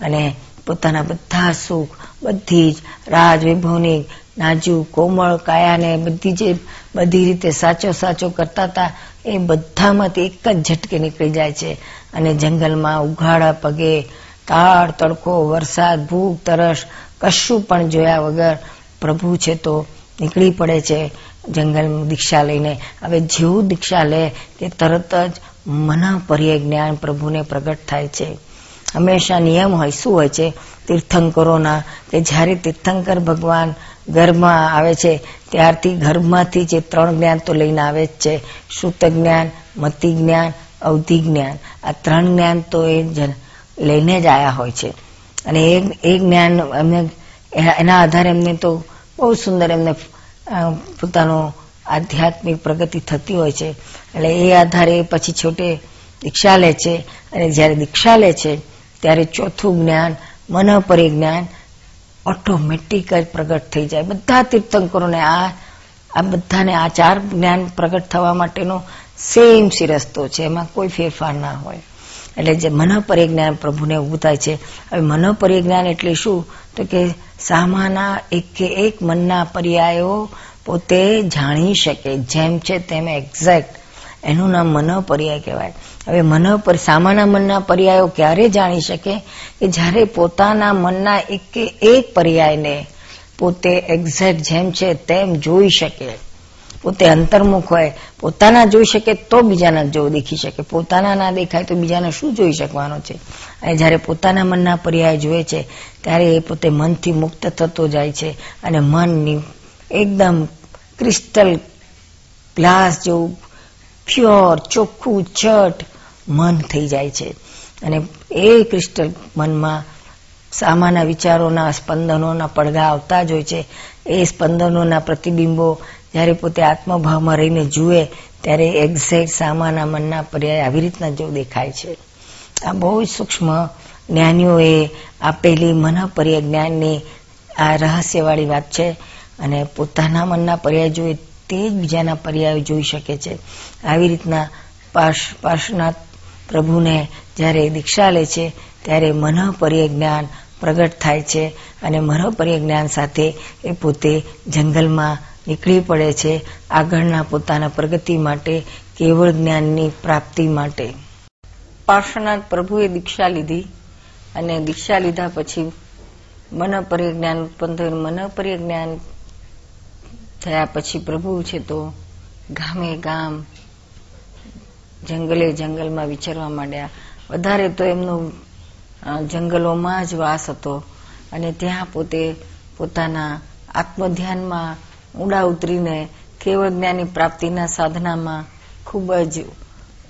અને પોતાના બધા સુખ, બધી જ રાજ વૈભવની નાજુ કોમળ કાયાને બધી જે, બધી રીતે સાચો સાચો કરતા હતા, એ બધામાંથી એક જ ઝટકે નીકળી જાય છે. અને જંગલમાં ઉઘાડા, પગે કાળ તડકો, વરસાદ, ભૂખ, તરસ, કશું પણ જોયા વગર પ્રભુ છે તો નીકળી પડે છે જંગલ દીક્ષા લઈને. હવે જેવું દીક્ષા લે તે તરત જ મના પર્ય જ્ઞાન પ્રભુને પ્રગટ થાય છે. હંમેશા નિયમ હોય, શું હોય છે? તીર્થંકરોના, કે જ્યારે તીર્થંકર ભગવાન ગર્ભમાં આવે છે, ત્યારથી ગર્ભમાંથી જે ત્રણ જ્ઞાન તો લઈને આવે જ છે. શ્રુત જ્ઞાન, મતિ જ્ઞાન, અવધિ જ્ઞાન. આ ત્રણ જ્ઞાન તો એ લઈને જ આવ્યા હોય છે. અને એ જ્ઞાન એમને એના આધારે એમને તો બહુ સુંદર એમને પોતાનો આધ્યાત્મિક પ્રગતિ થતી હોય છે. એટલે એ આધારે પછી છોટે દીક્ષા લે છે અને જ્યારે દીક્ષા લે છે, ત્યારે ચોથું જ્ઞાન મન જ્ઞાન ઓટોમેટિક જ પ્રગટ થઈ જાય. બધા તીર્થંકરોને આ આ બધાને આ ચાર જ્ઞાન પ્રગટ થવા માટેનો સેમ સી રસ્તો છે. એમાં કોઈ ફેરફાર ના હોય. એટલે જે મનોપરિજ્ઞાન પ્રભુને ઉભું થાય છે. હવે મનોપરિજ્ઞાન એટલે શું? તો કે સામાના એક કે એક મનના પર્યાયો પોતે જાણી શકે, જેમ છે તેમ એક્ઝેક્ટ એનું નામ મનોપર્યાય કહેવાય. હવે મનો સામાના મનના પર્યાયો ક્યારે જાણી શકે? કે જ્યારે પોતાના મનના એક કે એક પર્યાયને પોતે એક્ઝેક્ટ જેમ છે તેમ જોઈ શકે. પોતે અંતર્મુખ હોય, પોતાના જોઈ શકે તો બીજાના જો દેખી શકે. પોતાના ના દેખાય તો બીજાને શું જોઈ શકવાનો છે? અને જ્યારે પોતાના મનના પર્યાય જોવે છે, ત્યારે એ પોતે મનથી મુક્ત થતો જાય છે અને મનની એકદમ ક્રિસ્ટલ ગ્લાસ જેવું પ્યોર, ચોખ્ખું ચટ મન થઈ જાય છે. અને એ ક્રિસ્ટલ મનમાં સામાના વિચારોના, સ્પંદનોના પડઘા આવતા જ હોય છે. એ સ્પંદનોના પ્રતિબિંબો જ્યારે પોતે આત્મભાવમાં રહીને જુએ, ત્યારે એક્ઝેક્ટ સામાના મનના પર્યાય આવી રીતના જો દેખાય છે. આ બહુ સૂક્ષ્મ જ્ઞાનીઓએ આપેલી મનપર્ય જ્ઞાનની આ રહસ્યવાળી વાત છે અને પોતાના મનના પર્યાય જોઈએ તે જ બીજાના પર્યાય જોઈ શકે છે. આવી રીતના પાર્શ પાર્શનાથ પ્રભુને જ્યારે દીક્ષા લે છે, ત્યારે મનોપર્ય જ્ઞાન પ્રગટ થાય છે અને મનોપર્ય જ્ઞાન સાથે એ પોતે જંગલમાં નીકળી પડે છે આગળના પોતાના પ્રગતિ માટે, કેવળ જ્ઞાનની પ્રાપ્તિ માટે. પાર્શ્વનાથ પ્રભુએ દીક્ષા લીધી અને દીક્ષા લીધા પછી મનોપર્ય જ્ઞાન ઉત્પન્ન થયું. મનોપર્ય જ્ઞાન થયા પછી પ્રભુ છે તો ગામે ગામ, જંગલે જંગલમાં વિચરવા માંડ્યા. વધારે તો એમનો જંગલોમાં જ વાસ હતો અને ત્યાં પોતે પોતાના આત્મધ્યાનમાં ઊંડા ઉતરીને કેવળ જ્ઞાનની પ્રાપ્તિના સાધનામાં ખૂબ જ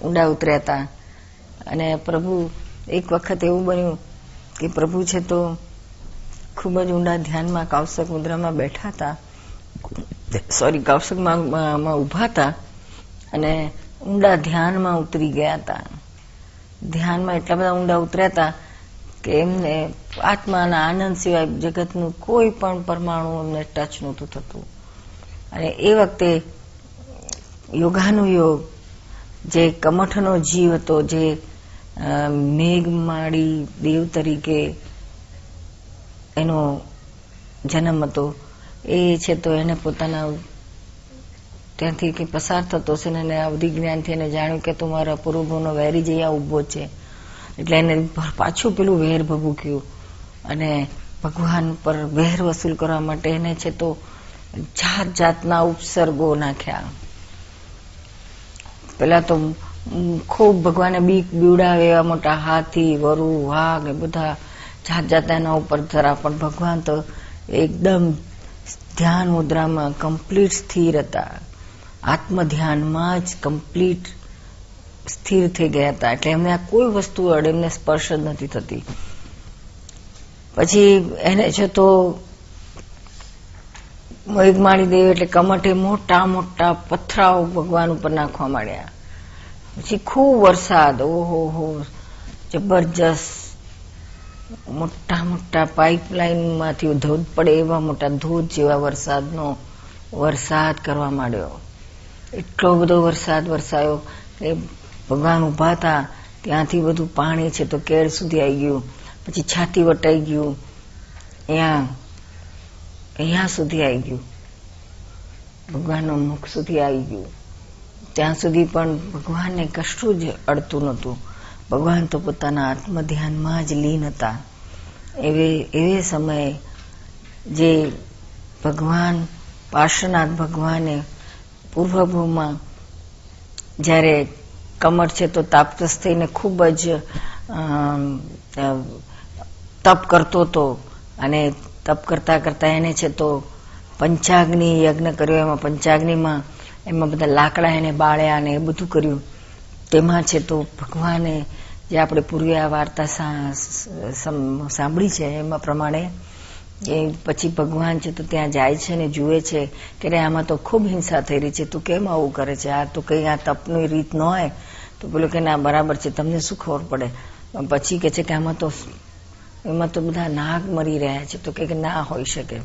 ઊંડા ઉતર્યા હતા. અને પ્રભુ એક વખત એવું બન્યું કે પ્રભુ છે તો ખૂબ જ ઊંડા ધ્યાનમાં કૌશક મુદ્રામાં બેઠા હતા. સોરી કૌશકમાં ઊભા હતા અને ઊંડા ધ્યાનમાં ઉતરી ગયા હતા. ધ્યાનમાં એટલા બધા ઊંડા ઉતર્યા હતા કે એમને આત્માના આનંદ સિવાય જગતનું કોઈ પણ પરમાણુ એમને ટચ નહોતું થતું. અને એ વખતે યોગાનુયોગ, જે કમઠનો જીવ હતો, જે મેઘમાળી દેવ તરીકે એનો જન્મ હતો, એ છે તો એને પોતાના ત્યાંથી કે પસાર થતો છે એને અવધિ જ્ઞાનથી એને જાણ્યું કે તું મારા પૂર્વભૂનો વેરી જઈ ઊભો છે. એટલે એને પાછું પેલું વેર ભભૂક્યું. અને ભગવાન પર વેર વસૂલ કરવા માટે એને છે તો જાત જાતના ઉપસર્ગો નાખ્યા. પેલા તો ખૂબ ભગવાને બીક બીવડાવે, એવા મોટા હાથી, વરુ, વાઘ, એ બધા જાત જાતના એના ઉપર ધરા. પણ ભગવાન તો એકદમ ધ્યાન મુદ્રામાં કમ્પ્લીટ સ્થિર હતા. આત્મ ધ્યાનમાં જ કમ્પ્લીટ સ્થિર થઈ ગયા હતા. એટલે એમને આ કોઈ વસ્તુ અડે એમને સ્પર્શ જ નથી થતી. પછી એને છે તો મેઘમાળી દેવ એટલે કમઠે મોટા મોટા પથરાઓ ભગવાન ઉપર નાખવા માંડ્યા. પછી ખૂબ વરસાદ, ઓહો હો, જબરજસ્ત. મોટા મોટા પાઇપલાઇનમાંથી ધોધ પડે એવા મોટા ધોધ જેવા વરસાદનો વરસાદ કરવા માંડ્યો. એટલો બધો વરસાદ વરસાયો કે ભગવાન ઊભા હતા, ત્યાંથી બધું પાણી છે તો કેળ સુધી આવી ગયું. પછી છાતી વટાઈ ગયું. અહીંયા અહીંયા સુધી આવી ગયું. ભગવાનનો મુખ સુધી આવી ગયું. ત્યાં સુધી પણ ભગવાનને કશું જ અડતું નહોતું. ભગવાન તો પોતાના આત્મ ધ્યાનમાં જ લીન હતા. એવે એવે સમયે જે ભગવાન, પાર્શ્વનાથ ભગવાને પૂર્વભૂમાં જ્યારે કમર છે તો તાપતસ થઈને ખૂબ જ તપ કરતો હતો અને તપ કરતા કરતા એને છે તો પંચાગ્નિ યજ્ઞ કર્યો. એમાં પંચાગ્નિમાં એમાં બધા લાકડા એને બાળ્યા અને એ બધું કર્યું. તેમાં છે તો ભગવાને જે આપણે પૂર્વે આ વાર્તા સાંભળી છે એમાં પ્રમાણે એ પછી ભગવાન છે તો ત્યાં જાય છે ને જુએ છે કે આમાં તો ખૂબ હિંસા થઈ રહી છે. તું કેમ આવું કરે છે? આ તો કઈ આ તપની રીત ન હોય. તો પેલું કે ના, બરાબર છે, તમને શું ખબર પડે? પછી કે છે કે આમાં તો એમાં તો બધા નાગ મરી રહ્યા છે, તો કે ના હોઈ શકે.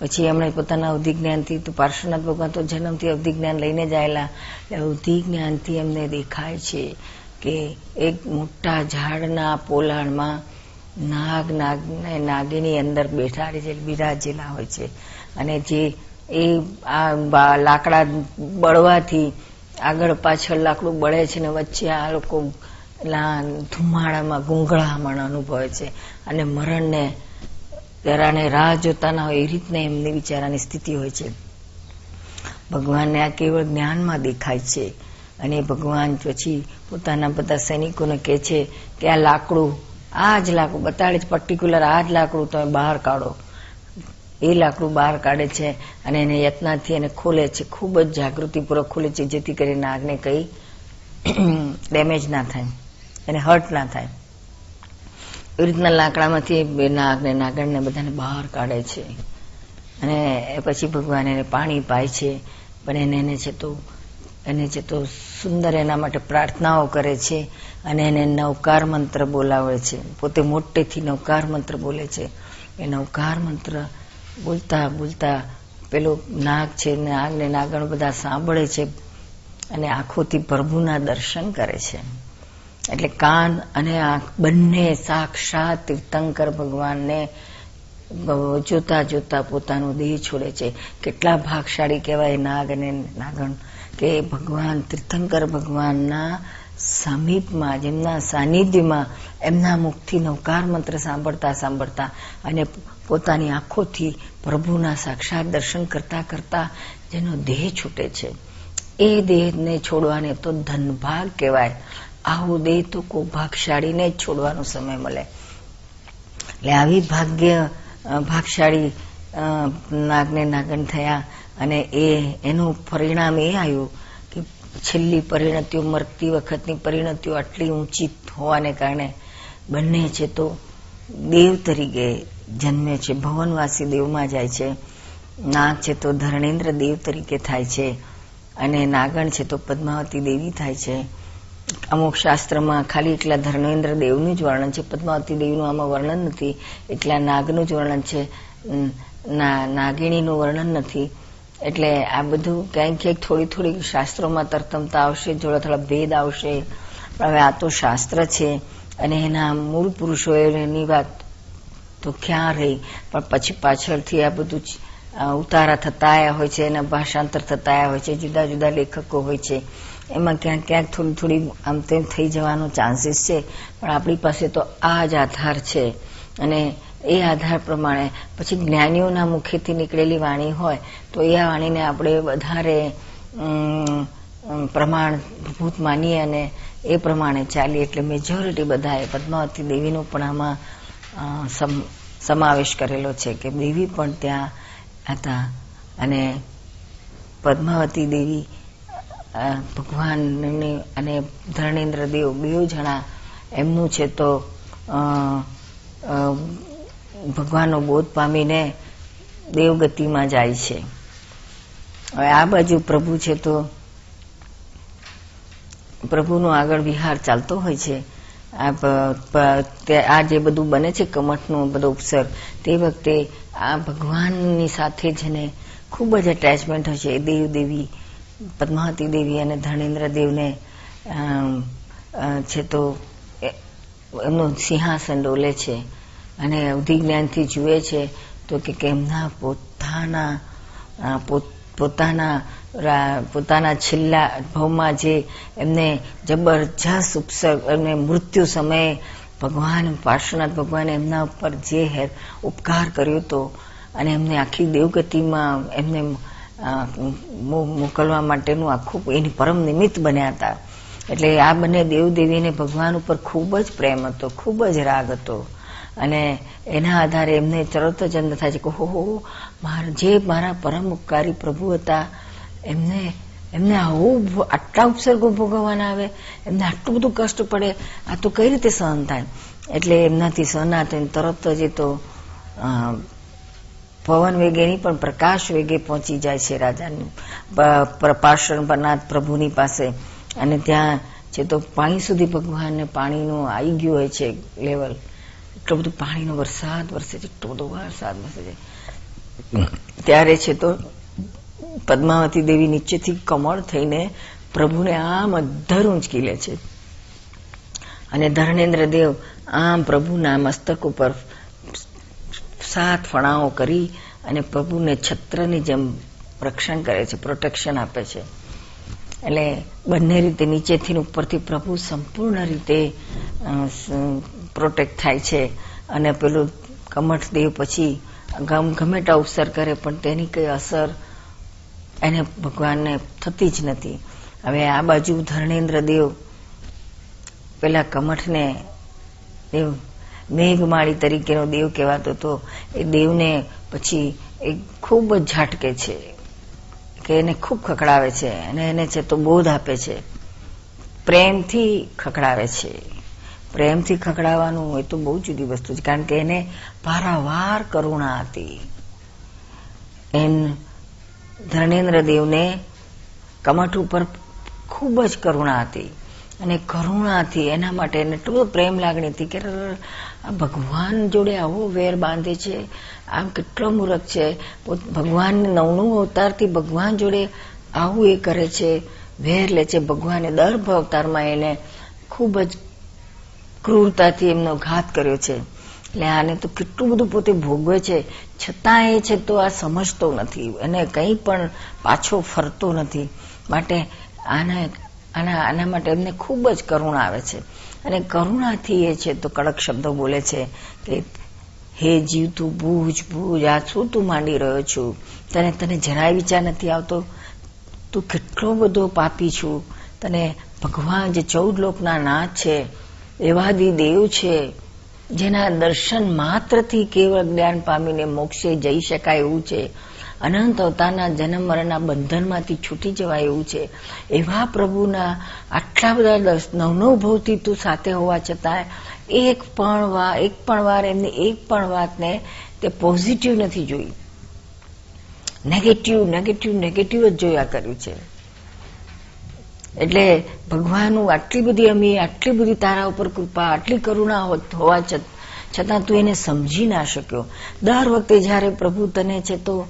પછી એમણે પોતાના અવધિ જ્ઞાનથી તો પાર્શ્વનાથ ભગવાન તો જન્મથી અવધિ જ્ઞાન લઈને જાયેલા અવધિ જ્ઞાનથી એમને દેખાય છે કે એક મોટા ઝાડના પોલાણમાં નાગ નાગ નાગીની અંદર બેઠા છે, બિરાજેલા હોય છે. અને જે એ આ લાકડા બળવાથી આગળ પાછળ લાકડું બળે છે ને વચ્ચે આ લોકો ધુમાડામાં ગુંગળામણ અનુભવે છે. અને મરણને, જરાને રાહ જોતા ના હોય એ રીતના એમની વિચારાની સ્થિતિ હોય છે. ભગવાનને આ કેવળ જ્ઞાનમાં દેખાય છે. અને ભગવાન પછી પોતાના બધા સૈનિકોને કહે છે કે આ લાકડું, આ જ લાકડું, બતાડે છે પર્ટિક્યુલર આ જ લાકડું તમે બહાર કાઢો. એ લાકડું બહાર કાઢે છે અને એને યત્નાથી એને ખોલે છે. ખૂબ જ જાગૃતિપૂર્વક ખોલે છે, જેથી કરીને આગને કંઈ ડેમેજ ના થાય. એને હર્ટ ના થાય. એવી રીતના લાકડામાંથી નાગ ને નાગણને બધાને બહાર કાઢે છે. અને પછી ભગવાન એને પાણી પાય છે. પણ એને એને છે તો, એને છે તો સુંદર એના માટે પ્રાર્થનાઓ કરે છે અને એને નવકાર મંત્ર બોલાવે છે. પોતે મોટેથી નવકાર મંત્ર બોલે છે. એ નવકાર મંત્ર બોલતા બોલતા પેલો નાગ છે નાગ ને નાગણ બધા સાંભળે છે અને આંખોથી પ્રભુના દર્શન કરે છે. એટલે કાન અને આંખ બંને સાક્ષાત તીર્થંકર ભગવાનને જોતા જોતા પોતાનો દેહ છોડે છે. કેટલા ભાગશાળી કહેવાય નાગ અને નાગણ કે ભગવાન તીર્થંકર ભગવાનના સમીપમાં, જેમના સાનિધ્યમાં, એમના મુખથી નવકાર મંત્ર સાંભળતા સાંભળતા અને પોતાની આંખોથી પ્રભુના સાક્ષાત દર્શન કરતા કરતા જેનો દેહ છૂટે છે. એ દેહને છોડવાને તો ધનભાગ કહેવાય. આવો દેહ તો કોઈ ભાગશાળીને જ છોડવાનો સમય મળે. એટલે આવી ભાગ્ય ભાગશાળી નાગને નાગણ થયા અને એ, એનું પરિણામ એ આવ્યું કે છેલ્લી પરિણતિઓ, મરતી વખતની પરિણતિઓ આટલી ઊંચી હોવાને કારણે બંને છે તો દેવ તરીકે જન્મે છે, ભવનવાસી દેવમાં જાય છે. નાગ છે તો ધરણેન્દ્ર દેવ તરીકે થાય છે અને નાગણ છે તો પદ્માવતી દેવી થાય છે. અમુક શાસ્ત્રમાં ખાલી એકલા ધર્મેન્દ્ર દેવનું જ વર્ણન છે, પદ્માવતી દેવીનું આમાં વર્ણન નથી એકલા નાગનું જ વર્ણન છે નાગિણીનું વર્ણન નથી. એટલે આ બધું ક્યાંક ક્યાંક થોડી થોડી શાસ્ત્રોમાં તરતમતા આવશે, થોડા થોડા ભેદ આવશે. હવે આ તો શાસ્ત્ર છે અને એના મૂળ પુરુષો એની વાત તો ક્યાં રહી? પણ પછી પાછળથી આ બધું ઉતારા થતા આવ્યા હોય છે, એના ભાષાંતર થતા આવ્યા હોય છે, જુદા જુદા લેખકો હોય છે. એમાં ક્યાંક ક્યાંક થોડી થોડી આમ તેમ થઈ જવાનો ચાન્સીસ છે. પણ આપણી પાસે તો આ જ આધાર છે. અને એ આધાર પ્રમાણે પછી જ્ઞાનીઓના મુખેથી નીકળેલી વાણી હોય, તો એ વાણીને આપણે વધારે પ્રમાણભૂત માનીએ અને એ પ્રમાણે ચાલીએ. એટલે મેજોરિટી બધાએ પદ્માવતી દેવીનો પણ આમાં સમાવેશ કરેલો છે કે દેવી પણ ત્યાં હતા. અને પદ્માવતી દેવી ભગવાન અને ધર્ણેન્દ્ર દેવ બે જણા એમનું છે તો ભગવાનનો બોધ પામીને દેવગતિમાં જાય છે. હવે આ બાજુ પ્રભુ છે તો, પ્રભુનો આગળ વિહાર ચાલતો હોય છે. આ જે બધું બને છે કમઠનો બધો ઉપસર, તે વખતે આ ભગવાનની સાથે જેને ખૂબ જ એટેચમેન્ટ છે દેવ દેવી પદ્માવતી દેવી અને ધર્ણેન્દ્ર દેવને છે તો એમનું સિંહાસન ડોલે છે અને અવધિ જ્ઞાનથી જુએ છે તો કે એમના પોતાના પોતાના પોતાના છેલ્લા અનુભવમાં જે એમને જબરજસ્ત ઉપસર્ગ, એમને મૃત્યુ સમયે ભગવાન, પાર્શ્વનાથ ભગવાને એમના ઉપર જે હેર ઉપકાર કર્યો હતો અને એમને આખી દેવગતિમાં એમને મોકલવા માટેનું આખું એની પરમ નિમિત્ત બન્યા હતા. એટલે આ બંને દેવદેવીને ભગવાન ઉપર ખૂબ જ પ્રેમ હતો, ખૂબ જ રાગ હતો. અને એના આધારે એમને તરત જ અંદર થાય છે કે હો જે મારા પરમ ઉપકારી પ્રભુ હતા, એમને એમને આવું આટલા ઉપસર્ગો ભોગવવાના આવે, એમને આટલું બધું કષ્ટ પડે, આ તો કઈ રીતે સહન થાય? એટલે એમનાથી સહન ના થાય તરત જ એ તો પવન વેગે નહીં, પણ પ્રકાશ વેગે પહોંચી જાય છે રાજાની. પરનાથ પ્રભુની પાસે. અને ત્યાં છે તો પાણી સુધી ભગવાનને પાણીનું આવી ગયું હોય છે લેવલ. એટલો બધું પાણીનો વરસાદ વરસે છે, એટલો બધો વરસાદ વરસે છે. ત્યારે છે તો પદ્માવતી દેવી નીચેથી કમળ થઈને પ્રભુને આમ અધર ઊંચકી લે છે. અને ધર્ણેન્દ્ર દેવ આમ પ્રભુના મસ્તક ઉપર સાત ફણાઓ કરી અને પ્રભુને છત્રની જેમ રક્ષણ કરે છે પ્રોટેક્શન આપે છે. એટલે બંને રીતે નીચેથી ઉપરથી પ્રભુ સંપૂર્ણ રીતે પ્રોટેક્ટ થાય છે. અને પેલું કમઠદેવ પછી ગમે તે અવસર કરે, પણ તેની કઈ અસર એને ભગવાનને થતી જ નથી. હવે આ બાજુ ધર્ણેન્દ્ર દેવ પેલા કમઠને દેવ મેઘમાળી તરીકેનો દેવ કહેવાતો હતો. એ દેવને પછી એ ખૂબ જ ઝાટકે છે કે એને ખૂબ ખખડાવે છે અને એને છે તો બોધ આપે છે. પ્રેમથી ખકડાવે છે. પ્રેમથી ખખડાવવાનું એ તો બહુ જુદી વસ્તુ છે, કારણ કે એને પારાવાર કરુણા હતી. એન ધર્ણેન્દ્ર દેવને કમઠ ઉપર ખૂબ જ કરુણા હતી. અને કરુણાથી એના માટે એને એટલો પ્રેમ લાગણી હતી કે આ ભગવાન જોડે આવો વેર બાંધે છે. આમ કેટલો મૂર્ખ છે. ભગવાન નવનું અવતારથી ભગવાન જોડે આવું એ કરે છે. વેર લે છે ભગવાને. દર અવતારમાં એને ખૂબ જ ક્રૂરતાથી એમનો ઘાત કર્યો છે. એટલે આને તો કેટલું બધું પોતે ભોગવે છે. છતાં એ છે તો આ સમજતો નથી. અને કંઈ પણ પાછો ફરતો નથી. માટે આના આના આના માટે એમને ખૂબ જ કરુણા આવે છે. અને કરુણાથી એ છે, તો કડક શબ્દો બોલે છે કે, હે જીવ, તું બૂજ બૂજ, આ શું તું માંડી રહ્યો છું? તને તને જરાય વિચાર નથી આવતો? તું કેટલો બધો પાપી છું? તને ભગવાન જે ચૌદ લોકના નાથ છે, એવાદી દેવ છે, જેના દર્શન માત્રથી કેવળ જ્ઞાન પામીને મોક્ષે જઈ શકાય એવું છે? અનંત અવતારના જન્મ મરણના બંધનમાંથી છૂટી જવાય એવું છે. એવા પ્રભુના આટલા બધા નવનવ ભવથી તું સાથે હોવા છતાં એક પણ વાર એક પણ વાર એમની, એક પણ વાતને તે પોઝિટિવ નથી જોઈ. નેગેટિવ નેગેટિવ નેગેટિવ જ જોયા કર્યું છે. એટલે ભગવાનનું આટલી બધી અમે, આટલી બધી તારા ઉપર કૃપા, આટલી કરુણા હોવા છતાં તું એને સમજી ના શક્યો. દર વખતે જયારે પ્રભુ તને છે તો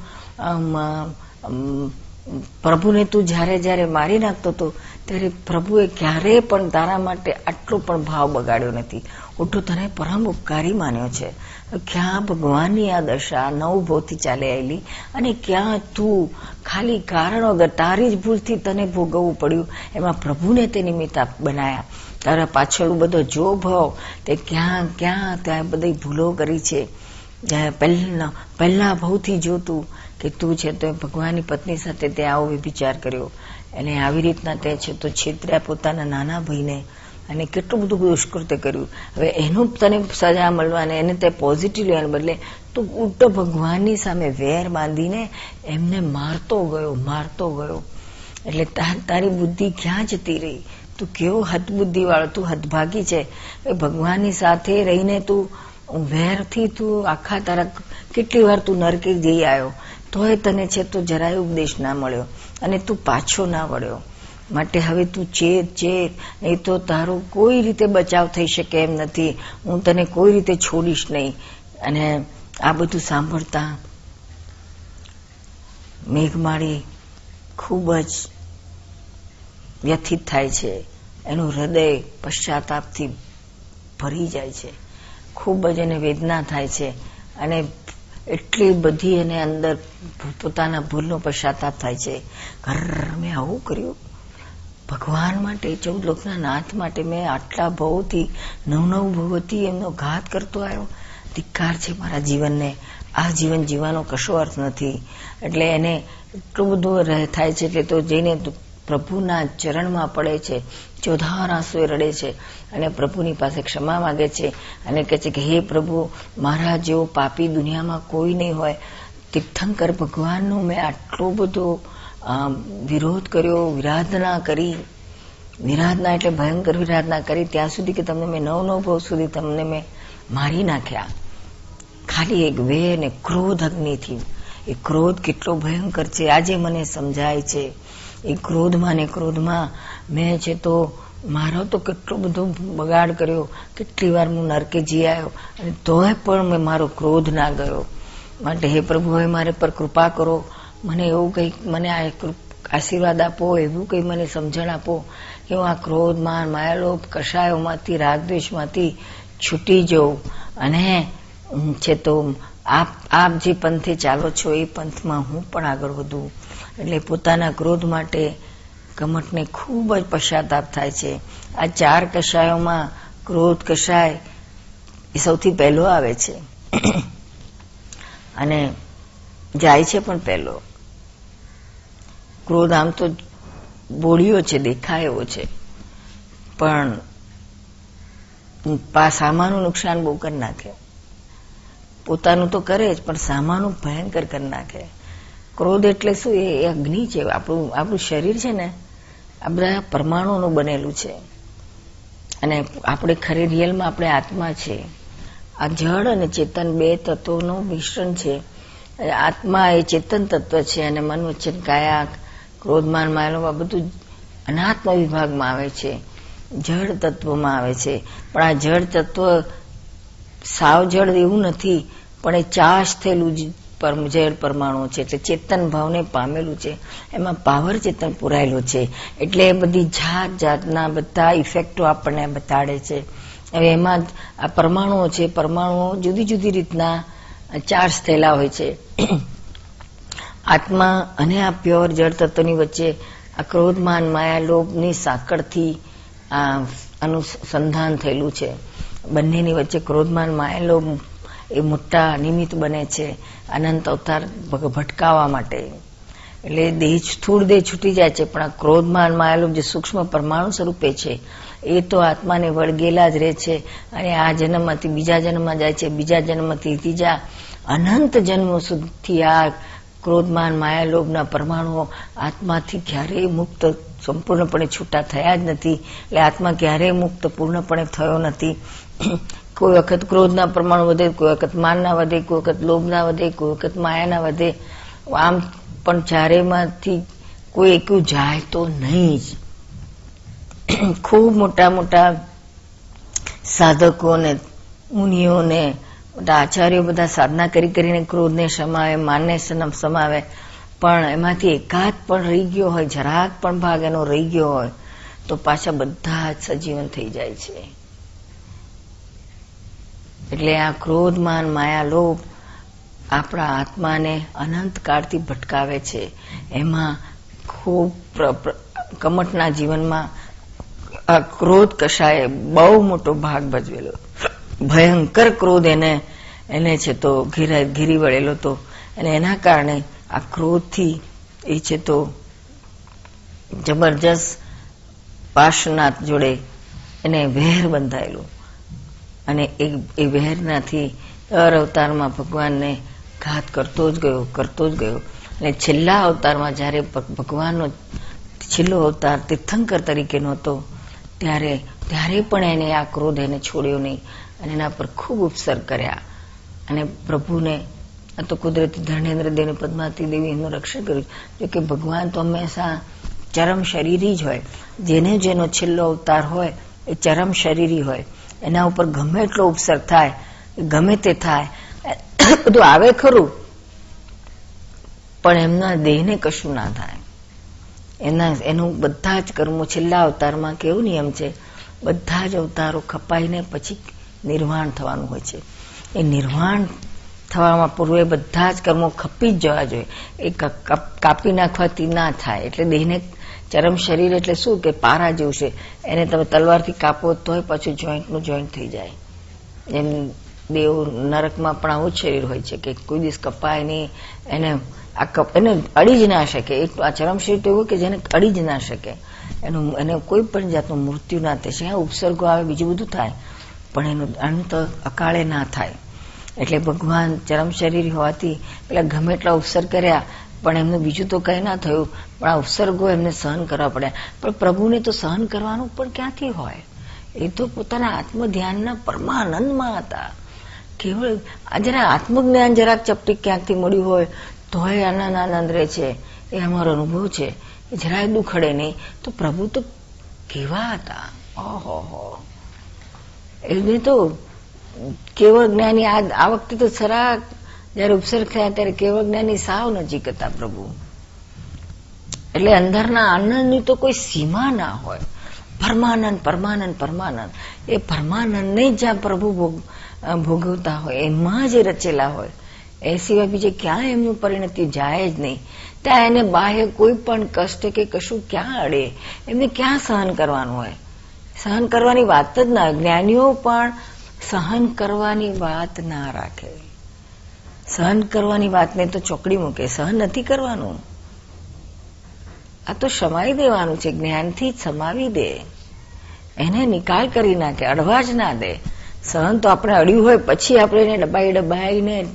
પ્રભુને તું જ્યારે જ્યારે મારી નાખતો હતો ત્યારે પ્રભુએ ક્યારેય પણ તારા માટે આટલો પણ ભાવ બગાડ્યો નથી. ઉઠો, તને પરમ ઉપકારી માન્યો છે. ક્યાં ભગવાનની આ દશા નવ ભોથી ચાલી આવેલી અને ક્યાં તું ખાલી કારણ વગર તારી જ ભૂલથી તને ભોગવવું પડ્યું, એમાં પ્રભુને તે નિમિત્ત બનાયા. તારા પાછળ બધો જો ભાવ તે ક્યાં ક્યાં, ત્યાં બધી ભૂલો કરી છે. પહેલા પહેલા ભાવથી જોતું કે તું છે તો ભગવાનની પત્ની સાથે તે આવો વિચાર કર્યો. અને આવી રીતના તે છે તો છેતર્યા પોતાના નાના ભાઈને અને કેટલું બધું દુષ્કૃત્ય કર્યું. હવે એનું તને સજા મળવાને એને તે પોઝિટિવ લેવાને બદલે તો ઉલટો ભગવાનની સામે વેર બાંધીને એમને મારતો ગયો મારતો ગયો. એટલે તારી બુદ્ધિ ક્યાં જતી રહી? તું કેવો હદબુદ્ધિ વાળો તું હદભાગી છે. ભગવાનની સાથે રહીને તું વેરથી તું આખા તારા કેટલી વાર તું નરકે જઈ આવ્યો? તોય તને છે તો જરાય ઉપદેશ ના મળ્યો અને તું પાછો ના વળ્યો. માટે હવે તું ચેત ચેત. નહીં તો તારો કોઈ રીતે બચાવ થઈ શકે એમ નથી. હું તને કોઈ રીતે છોડીશ નહીં. અને આ બધું સાંભળતા મેઘમાળી ખૂબ જ વ્યથિત થાય છે. એનું હૃદય પશ્ચાતાપથી ભરી જાય છે. ખૂબ જ એને વેદના થાય છે. અને એટલી બધી એને અંદર પોતાના ભૂલનો પશ્ચાતાપ થાય છે. ઘર મેં આવું કર્યું. ભગવાન માટે, ચૌદ લોકના નાથ માટે મેં આટલા ભાવોથી, નવ નવ ભાવોથી એમનો ઘાત કરતો આવ્યો. ધિક્કાર છે મારા જીવનને. આ જીવન જીવવાનો કશો અર્થ નથી. એટલે એને એટલું બધું થાય છે એટલે તો જઈને પ્રભુના ચરણમાં પડે છે, ચોધાર આંસુએ રડે છે અને પ્રભુની પાસે ક્ષમા માંગે છે અને કહે છે કે, હે પ્રભુ, મારા જેવો પાપી દુનિયામાં કોઈ નહીં હોય. તીર્થંકર ભગવાનનો મેં આટલો બધો વિરોધ કર્યો, વિરાધના કરી, વિરાધના એટલે ભયંકર વિરાધના કરી, ત્યાં સુધી કે તમને મેં નવ નવ ભાવ સુધી તમને મેં મારી નાખ્યા. ખાલી એક વે ને ક્રોધ અગ્નિથી. એ ક્રોધ કેટલો ભયંકર છે, આજે મને સમજાય છે. એ ક્રોધમાં ને ક્રોધમાં મેં છે તો મારો તો કેટલો બધો બગાડ કર્યો, કેટલી વાર હું નરકે જી આવ્યો, અને તોય પણ મેં મારો ક્રોધ ના ગયો. માટે હે પ્રભુ, હવે મારે પર કૃપા કરો. મને એવું કંઈક મને આ આશીર્વાદ આપો, એવું કંઈ મને સમજણ આપો કે હું આ ક્રોધ માન માયાલોભ કષાયોમાંથી રાગદ્વેષમાંથી છૂટી જઉં. અને છે તો આપ આપ જે પંથે ચાલો છો, એ પંથમાં હું પણ આગળ વધું. એટલે પોતાના ક્રોધ માટે કમઠને ખૂબ જ પશ્ચાતાપ થાય છે. આ ચાર કષાયોમાં ક્રોધ કષાય એ સૌથી પહેલો આવે છે. અને જાય છે પણ પહેલો. ક્રોધ આમ તો બોળ્યો છે, દેખાય એવો છે. પણ સામાનું નુકસાન બહુ કરી નાખે. પોતાનું તો કરે જ, પણ સામાનું ભયંકર કરી નાખે. ક્રોધ એટલે શું? એ અગ્નિ છે. આપણું આપણું શરીર છે ને, આ બધા પરમાણુનું બનેલું છે. અને આપણે ખરી રિયલમાં આપણે આત્મા છે આ જળ અને ચેતન બે તત્વોનું મિશ્રણ છે. આત્મા એ ચેતન તત્વ છે અને મન વચન કાયા ક્રોધમાન માયલો આ બધું અનાત્મ વિભાગમાં આવે છે. જળ તત્વમાં આવે છે. પણ આ જળ તત્વ સાવ જળ એવું નથી, પણ એ ચાશ થયેલું જળ પરમાણુ છે, એટલે ચેતન ભાવને પામેલું છે. એમાં પાવર ચેતન પુરાયેલું છે. એટલે એ બધી જાત જાતના બધા ઇફેક્ટો આપણને બતાડે છે. હવે એમાં આ પરમાણુઓ છે, પરમાણુઓ જુદી જુદી રીતના ચાર્જ થયેલા હોય છે. આત્મા અને આ પ્યોર જળ તત્વની વચ્ચે આ ક્રોધમાન માયા લોભની સાંકળથી આ અનુસંધાન થયેલું છે. બંનેની વચ્ચે ક્રોધમાન માયા લોભ એ મોટા નિમિત્ત બને છે અનંત અવતાર ભટકાવવા માટે. એટલે દેહ સ્થૂળ દેહ છૂટી જાય છે, પણ આ ક્રોધમાન માયાલોભ જે સૂક્ષ્મ પરમાણુ સ્વરૂપે છે, એ તો આત્માને વળગેલા જ રહે છે અને આ જન્મમાંથી બીજા જન્મમાં જાય છે, બીજા જન્મથી ત્રીજા અનંત જન્મો સુધી આ ક્રોધમાન માયાલોભના પરમાણુઓ આત્માથી ક્યારેય મુક્ત સંપૂર્ણપણે છૂટા થયા જ નથી. એટલે આત્મા ક્યારેય મુક્ત પૂર્ણપણે થયો નથી. કોઈ વખત ક્રોધના પ્રમાણ વધે, કોઈ વખત માનના વધે, કોઈ વખત લોભના વધે, કોઈ વખત માયાના વધે. આમ પણ ચારેમાંથી કોઈ એકું જાય તો નહીં જ. ખૂબ મોટા મોટા સાધકોને, મુનિઓને, બધા આચાર્યો બધા સાધના કરી કરીને ક્રોધને સમાવે, માનને સમાવે. પણ એમાંથી એકાદ પણ રહી ગયો હોય, જરાક પણ ભાગ એનો રહી ગયો હોય, તો પાછા બધા જ સજીવન થઈ જાય છે. એટલે આ ક્રોધ માન માયા લોભ આપણા આત્માને અનંત કાળથી ભટકાવે છે. એમાં ખૂબ કમટના જીવનમાં આ ક્રોધ કશાએ બહુ મોટો ભાગ ભજવેલો. ભયંકર ક્રોધ એને એને છે તો ઘેરા, ઘીરી વળેલો તો. અને એના કારણે આ ક્રોધથી એ છે તો જબરજસ્ત પાર્શ્વનાથ જોડે એને વેર બંધાયેલું. અને એ વહેરનાથી દર અવતારમાં ભગવાનને ઘાત કરતો જ ગયો, કરતો જ ગયો. અને છેલ્લા અવતારમાં જ્યારે ભગવાનનો છેલ્લો અવતાર તીર્થંકર તરીકેનો હતો, ત્યારે ત્યારે પણ એને આ ક્રોધ એને છોડ્યો નહીં અને એના પર ખૂબ ઉપસર કર્યા. અને પ્રભુને, આ તો કુદરતી ધર્ણેન્દ્ર દેવને પદ્માવતી દેવી એનું રક્ષણ કર્યું. જોકે ભગવાન તો હંમેશા ચરમ શરીરી જ હોય. જેને જેનો છેલ્લો અવતાર હોય એ ચરમ શરીરી હોય. એના ઉપર ગમે એટલો ઉપસર્ગ થાય, ગમે તે થાય, બધું આવે ખરું, પણ એમના દેહને કશું ના થાય. એના, એનું બધા જ કર્મો છેલ્લા અવતારમાં કેવું નિયમ છે? બધા જ અવતારો ખપાઈને પછી નિર્વાણ થવાનું હોય છે. એ નિર્વાણ થવામાં પૂર્વે બધા જ કર્મો ખપી જ જવા જોઈએ. એ કાપી નાખવાથી ના થાય, એટલે દેહને ચરમ શરીર એટલે શું કે પારા જેવું છે? એને તમે તલવારથી કાપો તોય પાછું જોઈન્ટનું જોઈન્ટ થઈ જાય. એમ દેવ નરકમાં પણ આવું શરીર હોય છે કે કોઈ દિવસ કપાય નહીં, એને આ એને અડી જ ના શકે. એક આ ચરમ શરીર તો એવું કે જેને અડી જ ના શકે. એનું એને કોઈ પણ જાતનું મૃત્યુ ના થશે હા, ઉપસર્ગો આવે, બીજું બધું થાય, પણ એનું અંત અકાળે ના થાય. એટલે ભગવાન ચરમ શરીર હોવાથી પેલા ગમે એટલા ઉપસર્ગ કર્યા પણ એમને બીજું તો કંઈ ના થયું. પણ આ ઉપસર્ગો એમને સહન કરવા પડ્યા. પણ પ્રભુને તો સહન કરવાનું પણ ક્યાંથી હોય? એ તો પોતાના આત્મધ્યાનના પરમાનંદમાં હતા. કેવળ જરા આત્મજ્ઞાન જરાક ચપટી ક્યાંકથી મળ્યું હોય, તોય આનંદ આનંદ રહે છે. એ અમારો અનુભવ છે. જરાય દુખડે નહીં. તો પ્રભુ તો કેવા હતા? ઓહો હો. એમને તો કેવળ જ્ઞાની આ વખતે તો સરા જયારે ઉપસર્ગ થયા ત્યારે કેવળ જ્ઞાની સાવ નજીક હતા પ્રભુ. એટલે અંદરના આનંદની તો કોઈ સીમા ના હોય. પરમાનંદ પરમાનંદ પરમાનંદ. એ પરમાનંદને જ્યાં પ્રભુ ભોગવતા હોય, એમાં જ રચેલા હોય. એ સિવાય બીજે ક્યાં એમનું પરિણતિ જાય જ નહીં. ત્યાં એને બાહ્ય કોઈ પણ કષ્ટ કે કશું ક્યાં અડે, એમને ક્યાં સહન કરવાનું હોય? સહન કરવાની વાત જ ના જ્ઞાનીઓ પણ સહન કરવાની વાત ના રાખે. સહન કરવાની વાતને તો ચોકડી મૂકે, સહન નથી કરવાનું. આ તો સમાવી દેવાનું છે, જ્ઞાનથી જ સમાવી દે. એને નિકાલ કરી નાખે, અડવા જ ના દે. સહન તો આપણે અડ્યું હોય, પછી આપણે એને ડબાઈ ડબાઈને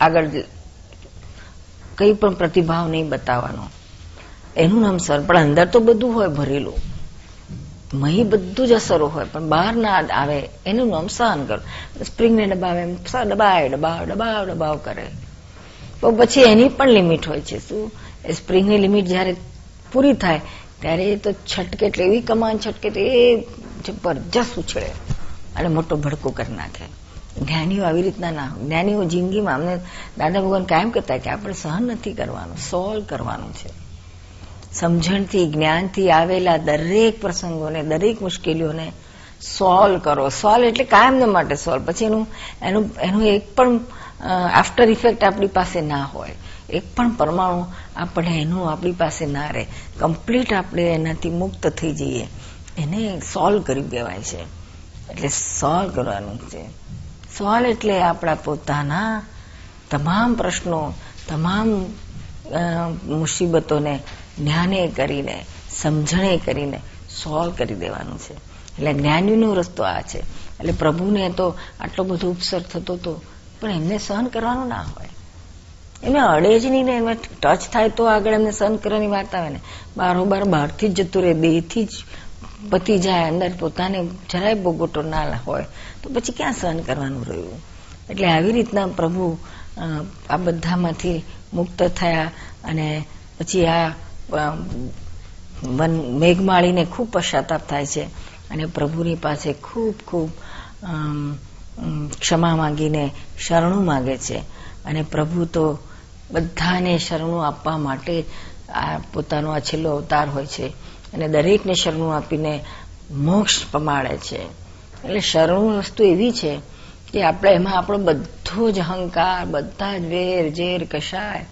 આગળ કઈ પણ પ્રતિભાવ નહીં બતાવવાનો. એનું નામ સર, પણ અંદર તો બધું હોય ભરેલું. મહી બધું જ અસરો હોય, પણ બહાર ના આવે, એનું નામ સહન કરો. સ્પ્રિંગને દબાવે એમ દબાવે ડબાવ ડબાવ ડબાવ કરે. તો પછી એની પણ લિમિટ હોય છે. શું? એ સ્પ્રિંગની લિમિટ જ્યારે પૂરી થાય, ત્યારે એ તો છટકે એટલે એવી કમાન છટકે તો એ જબરજસ્ત ઉછળે અને મોટો ભડકો કરી નાખે. જ્ઞાનીઓ આવી રીતના ના જ્ઞાનીઓ જિંદગીમાં અમને દાદા ભગવાન કાયમ કહેતા કે આપણે સહન નથી કરવાનું, સોલ્વ કરવાનું છે. સમજણથી, જ્ઞાનથી આવેલા દરેક પ્રસંગોને, દરેક મુશ્કેલીઓને સોલ્વ કરો. સોલ્વ એટલે કાયમને માટે સોલ્વ પછી એનું એનું એનું એક પણ આફ્ટર ઇફેક્ટ આપણી પાસે ના હોય. એક પણ પરમાણુ આપણે એનું આપણી પાસે ના રહે. કમ્પ્લીટ આપણે એનાથી મુક્ત થઈ જઈએ. એને સોલ્વ કરી દેવાય છે. એટલે સોલ્વ કરવાનું છે. સોલ્વ એટલે આપણા પોતાના તમામ પ્રશ્નો, તમામ મુસીબતોને જ્ઞાને કરીને, સમજણે કરીને સોલ્વ કરી દેવાનું છે. એટલે જ્ઞાનીનો રસ્તો આ છે. એટલે પ્રભુને તો આટલો બધો ઉપસર્ગ થતો હતો પણ એમને સહન કરવાનું ના હોય. એને અડે નહીં ને એમાં ટચ થાય તો આગળ એમને સહન કરવાની વાત આવે ને. બારોબાર બહારથી જ જતું રહે, દેહથી જ પતી જાય, અંદર પોતાને જરાય બોગોટો ના હોય, તો પછી ક્યાં સહન કરવાનું રહ્યું? એટલે આવી રીતના પ્રભુ આ બધામાંથી મુક્ત થયા અને પછી આ મેઘમાળીને ખૂબ પશ્ચાતાપ થાય છે અને પ્રભુની પાસે ખૂબ ખૂબ ક્ષમા માંગીને શરણું માગે છે. અને પ્રભુ તો બધાને શરણું આપવા માટે આ પોતાનો આ છેલ્લો અવતાર હોય છે. અને દરેકને શરણું આપીને મોક્ષ પમાડે છે. એટલે શરણું વસ્તુ એવી છે કે આપણે એમાં આપણો બધો જ અહંકાર, બધા જ વેર, ઝેર, કશાય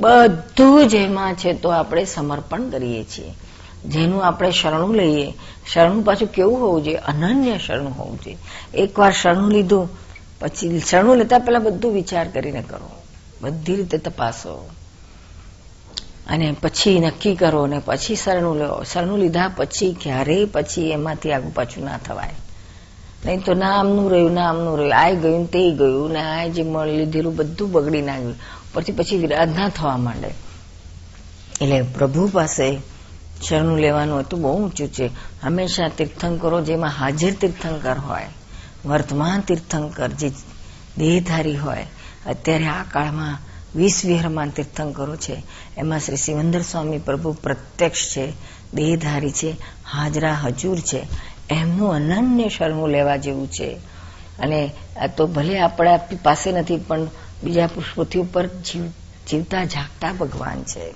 બધું જ એમાં છે તો આપણે સમર્પણ કરીએ છીએ. જેનું આપણે શરણું લઈએ, શરણું પાછું કેવું હોવું જોઈએ? અનન્ય શરણું હોવું જોઈએ. એકવાર શરણું લીધું, પછી શરણું લેતા પહેલા બધું વિચાર કરીને કરો. બધી રીતે તપાસો. અને પછી નક્કી કરો અને પછી શરણું લો. શરણું લીધા પછી ક્યારેય પછી એમાંથી આગુ પાછું ના થવાય. નહીં તો ના આમનું રહ્યું ના આમનું રહ્યું. આ ગયું તે ગયું ને આ જે લીધેલું બધું બગડી ના પછી પછી વિરાધના થવા માંડે. એટલે પ્રભુ પાસે શરણું લેવાનું હતું બહુ ઊંચું છે. હંમેશા તીર્થંકરો જેમાં હાજર તીર્થંકર હોય, વર્તમાન તીર્થંકર જે દેહધારી હોય, અત્યારે આ કાળમાં વીસ વિહરમાન તીર્થંકરો છે. એમાં શ્રી સિવંદર સ્વામી પ્રભુ પ્રત્યક્ષ છે, દેહધારી છે, હાજરા હજુર છે. એમનું અનન્ય શરણું લેવા જેવું છે. અને તો ભલે આપણા પાસે નથી, પણ બીજા પૃથ્વી ઉપર જીવતા જાગતા ભગવાન છે.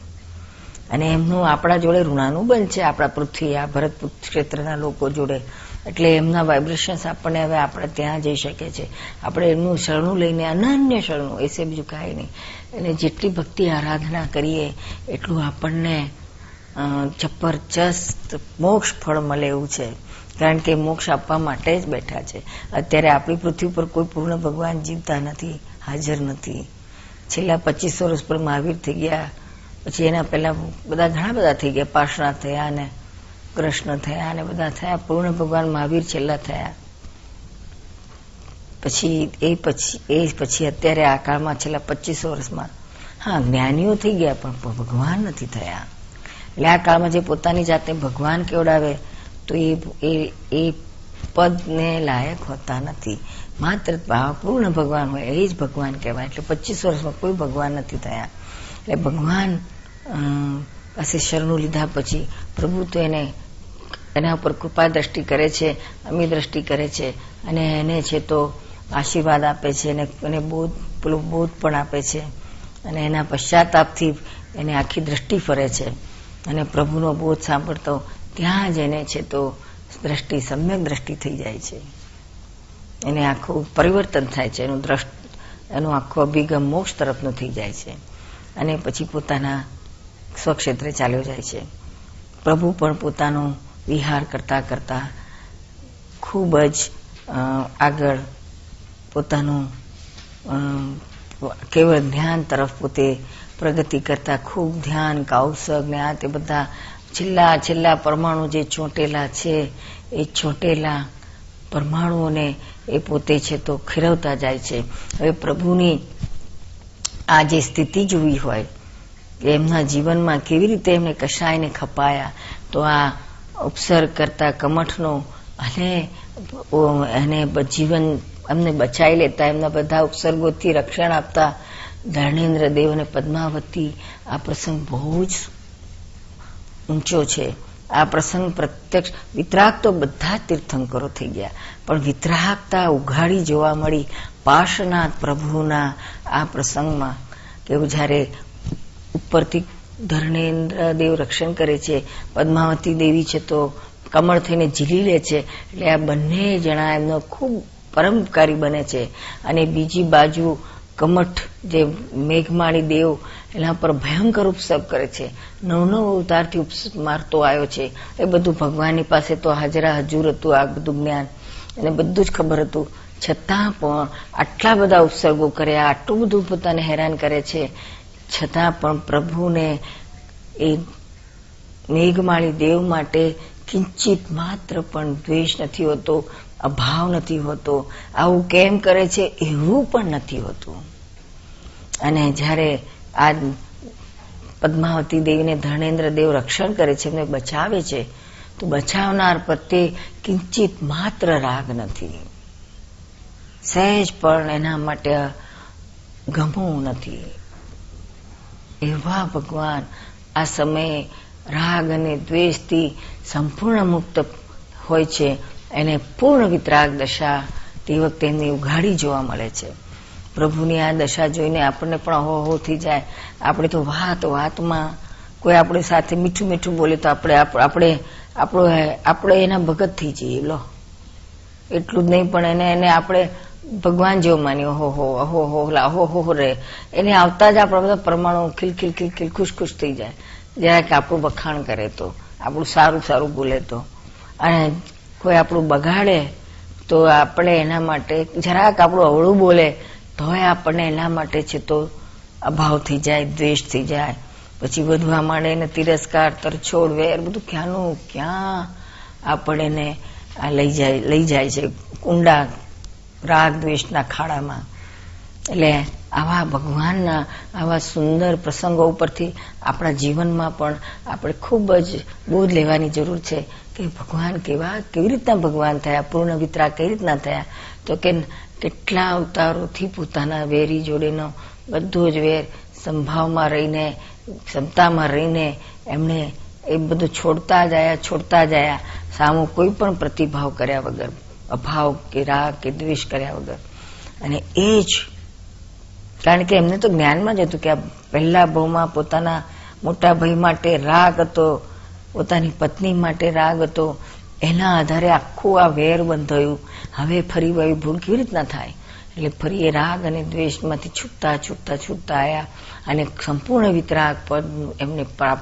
અને એમનું આપણા જોડે ઋણાનુબંધ છે. આપણા પૃથ્વી, આ ભરત ક્ષેત્રના લોકો જોડે. એટલે એમના વાઇબ્રેશન્સ આપણને હવે આપણે ત્યાં જઈ શકે છે. આપણે એમનું શરણું લઈને અનન્ય શરણું, એસે બીજું કાંઈ નહીં. એટલે જેટલી ભક્તિ આરાધના કરીએ, એટલું આપણને જબરજસ્ત મોક્ષ ફળ મળે એવું છે. કારણ કે મોક્ષ આપવા માટે જ બેઠા છે. અત્યારે આપણી પૃથ્વી પર કોઈ પૂર્ણ ભગવાન જીવતા નથી. હાજર નથી. છેલ્લા પચીસ વર્ષ પર મહાવીર થઈ ગયા. પછી એના પહેલા બધા ઘણા બધા થઈ ગયા. પાર્શના થયા ને કૃષ્ણ થયા ને બધા થયા. પૂર્ણ ભગવાન મહાવીર છેલ્લા થયા. પછી એ પછી એ પછી અત્યારે આ કાળમાં છેલ્લા પચીસો વર્ષમાં. હા, જ્ઞાનીઓ થઈ ગયા પણ ભગવાન નથી થયા. એટલે આ કાળમાં જે પોતાની જાતે ભગવાન કેવડાવે, તો એ એ પદને લાયક હોતા નથી. માત્ર પૂર્ણ ભગવાન હોય એ જ ભગવાન કહેવાય. એટલે પચીસ વર્ષમાં કોઈ ભગવાન નથી થયા. એટલે ભગવાન પાસે શરણું લીધા પછી પ્રભુ તો એને, એના ઉપર કૃપા દ્રષ્ટિ કરે છે, અમી દ્રષ્ટિ કરે છે અને એને છે તો આશીર્વાદ આપે છે અને એને બોધ, પેલું બોધ પણ આપે છે અને એના પશ્ચાતાપથી એને આખી દ્રષ્ટિ ફરે છે. અને પ્રભુનો બોધ સાંભળતો ત્યાં જ એને છે તો દ્રષ્ટિ, સમ્યક દ્રષ્ટિ થઈ જાય છે. એને આખું પરિવર્તન થાય છે, એનું દ્રષ્ટ, એનું આખો અભિગમ મોક્ષ તરફનું થઈ જાય છે. અને પછી પોતાના સ્વક્ષેત્રે ચાલ્યો જાય છે. પ્રભુ પણ પોતાનો વિહાર કરતા કરતા ખૂબ જ આગળ પોતાનું કેવળ ધ્યાન તરફ પોતે પ્રગતિ કરતા, ખૂબ ધ્યાન કૌશક ને આ તે બધા છેલ્લા છેલ્લા પરમાણુ જે ચોંટેલા છે, એ ચોંટેલા પરમાણુઓને એ પોતે છે તો ખીરવતા જાય છે. હવે પ્રભુની આ જે સ્થિતિ જોવી હોય, એમના જીવનમાં કેવી રીતે એમને કશાયને ખપાયા, તો આ ઉપસર્ગ કરતા કમઠનો અને એને જીવન એમને બચાવી લેતા, એમના બધા ઉપસર્ગોથી રક્ષણ આપતા ધર્ણેન્દ્ર દેવ અને પદ્માવતી આ પ્રસંગ બહુ જ ઊંચો છે. આ પ્રસંગ પ્રત્યક્ષ વિતરાગ તો બધા તીર્થંકરો થઈ ગયા. પણ વિતરાગતા ઉઘાડી જોવા મળી પાર્શ્વનાથ પ્રભુના આ પ્રસંગમાં કેવું જયારે ઉપરથી ધર્ણેન્દ્ર દેવ રક્ષણ કરે છે, પદ્માવતી દેવી છે તો કમળ થઈને ઝીલી લે છે, એટલે આ બંને જણા એમનો ખૂબ પરમકારી બને છે. અને બીજી બાજુ કમઠ જે મેઘમાળી દેવ, એના પર ભયંકર ઉપસર્ગ કરે છે. નવ નવ અવતારથી મારતો આવ્યો છે. એ બધું ભગવાનની પાસે તો હાજરા હજુર હતું આ બધું જ્ઞાન. એને બધું જ ખબર હતું. છતાં પણ આટલા બધા ઉપસર્ગો કર્યા, આટલું બધું પોતાને હેરાન કરે છે. છતાં પણ પ્રભુને એ મેઘમાળી દેવ માટે કિંચિત માત્ર પણ દ્વેષ નથી હોતો, અભાવ નથી હોતો. આવું કેમ કરે છે એવું પણ નથી હોતું. અને જ્યારે આ પદ્માવતી દેવીને ધર્ણેન્દ્ર દેવ રક્ષણ કરે છે, એમને બચાવે છે, તો બચાવનાર પ્રત્યે કિંચિત માત્ર રાગ નથી. સહેજ પણ એના માટે ગમવું નથી. એવા ભગવાન આ સમયે રાગ અને દ્વેષથી સંપૂર્ણ મુક્ત હોય છે, એને પૂર્ણ વિતરાગ દશા તે વખતે એમની ઉઘાડી જોવા મળે છે. પ્રભુની આ દશા જોઈને આપણને પણ હો થઈ જાય. આપણે તો વાત વાતમાં કોઈ આપણી સાથે મીઠું મીઠું બોલે તો આપણે આપણે, આપણો આપણે એના ભગત થઈ જઈએ, લો. એટલું જ નહીં, પણ એને એને આપણે ભગવાન જેવો માન્યો. હો હો અહો હો અહો હો રે. એને આવતા જ આપણા બધા પરમાણુ ખીલ ખીલ ખીલ ખીલ, ખુશ ખુશ થઈ જાય. જરાક આપણું વખાણ કરે તો, આપણું સારું સારું બોલે તો. અને કોઈ આપણું બગાડે તો આપણે એના માટે જરાક આપણું અવળું બોલે તોય આપણને એના માટે છે તો અભાવ થઈ જાય, દ્વેષ થઈ જાય. પછી વધવા માંડે ને તિરસ્કાર, તરછોડ, વેર બધું ક્યાંનું, ક્યાં આપણને લઈ જાય લઈ જાય છે. ઊંડા રાગ દ્વેષના ખાડામાં. એટલે આવા ભગવાનના, આવા સુંદર પ્રસંગો ઉપરથી આપણા જીવનમાં પણ આપણે ખૂબ જ બોધ લેવાની જરૂર છે કે ભગવાન કેવા, કેવી રીતના ભગવાન થયા, પૂર્ણ વિતરા કઈ રીતના થયા? તો કે કેટલા અવતારોથી પોતાના વેરી જોડેનો બધો જ વેર સંભાવમાં રહીને, ક્ષમતામાં રહીને એમણે એ બધું છોડતા જયા છોડતા જયા, સામો કોઈ પણ પ્રતિભાવ કર્યા વગર, અભાવ કે રાગ કે દ્વેષ કર્યા વગર. અને એ જ, કારણ કે એમને તો જ્ઞાનમાં જ હતું કે પહેલા ભાવમાં પોતાના મોટા ભાઈ માટે રાગ હતો, પોતાની પત્ની માટે રાગ હતો એના આધારે આખું આ વેર બંધાયું. હવે ફરી વળી ભૂલ કેવી રીતના થાય? એટલે ફરી એ રાગ અને દ્વેષમાંથી છૂટતા છૂટતા છૂટતા આવ્યા અને સંપૂર્ણ વિતરાગ પદ એમને પ્રાપ્ત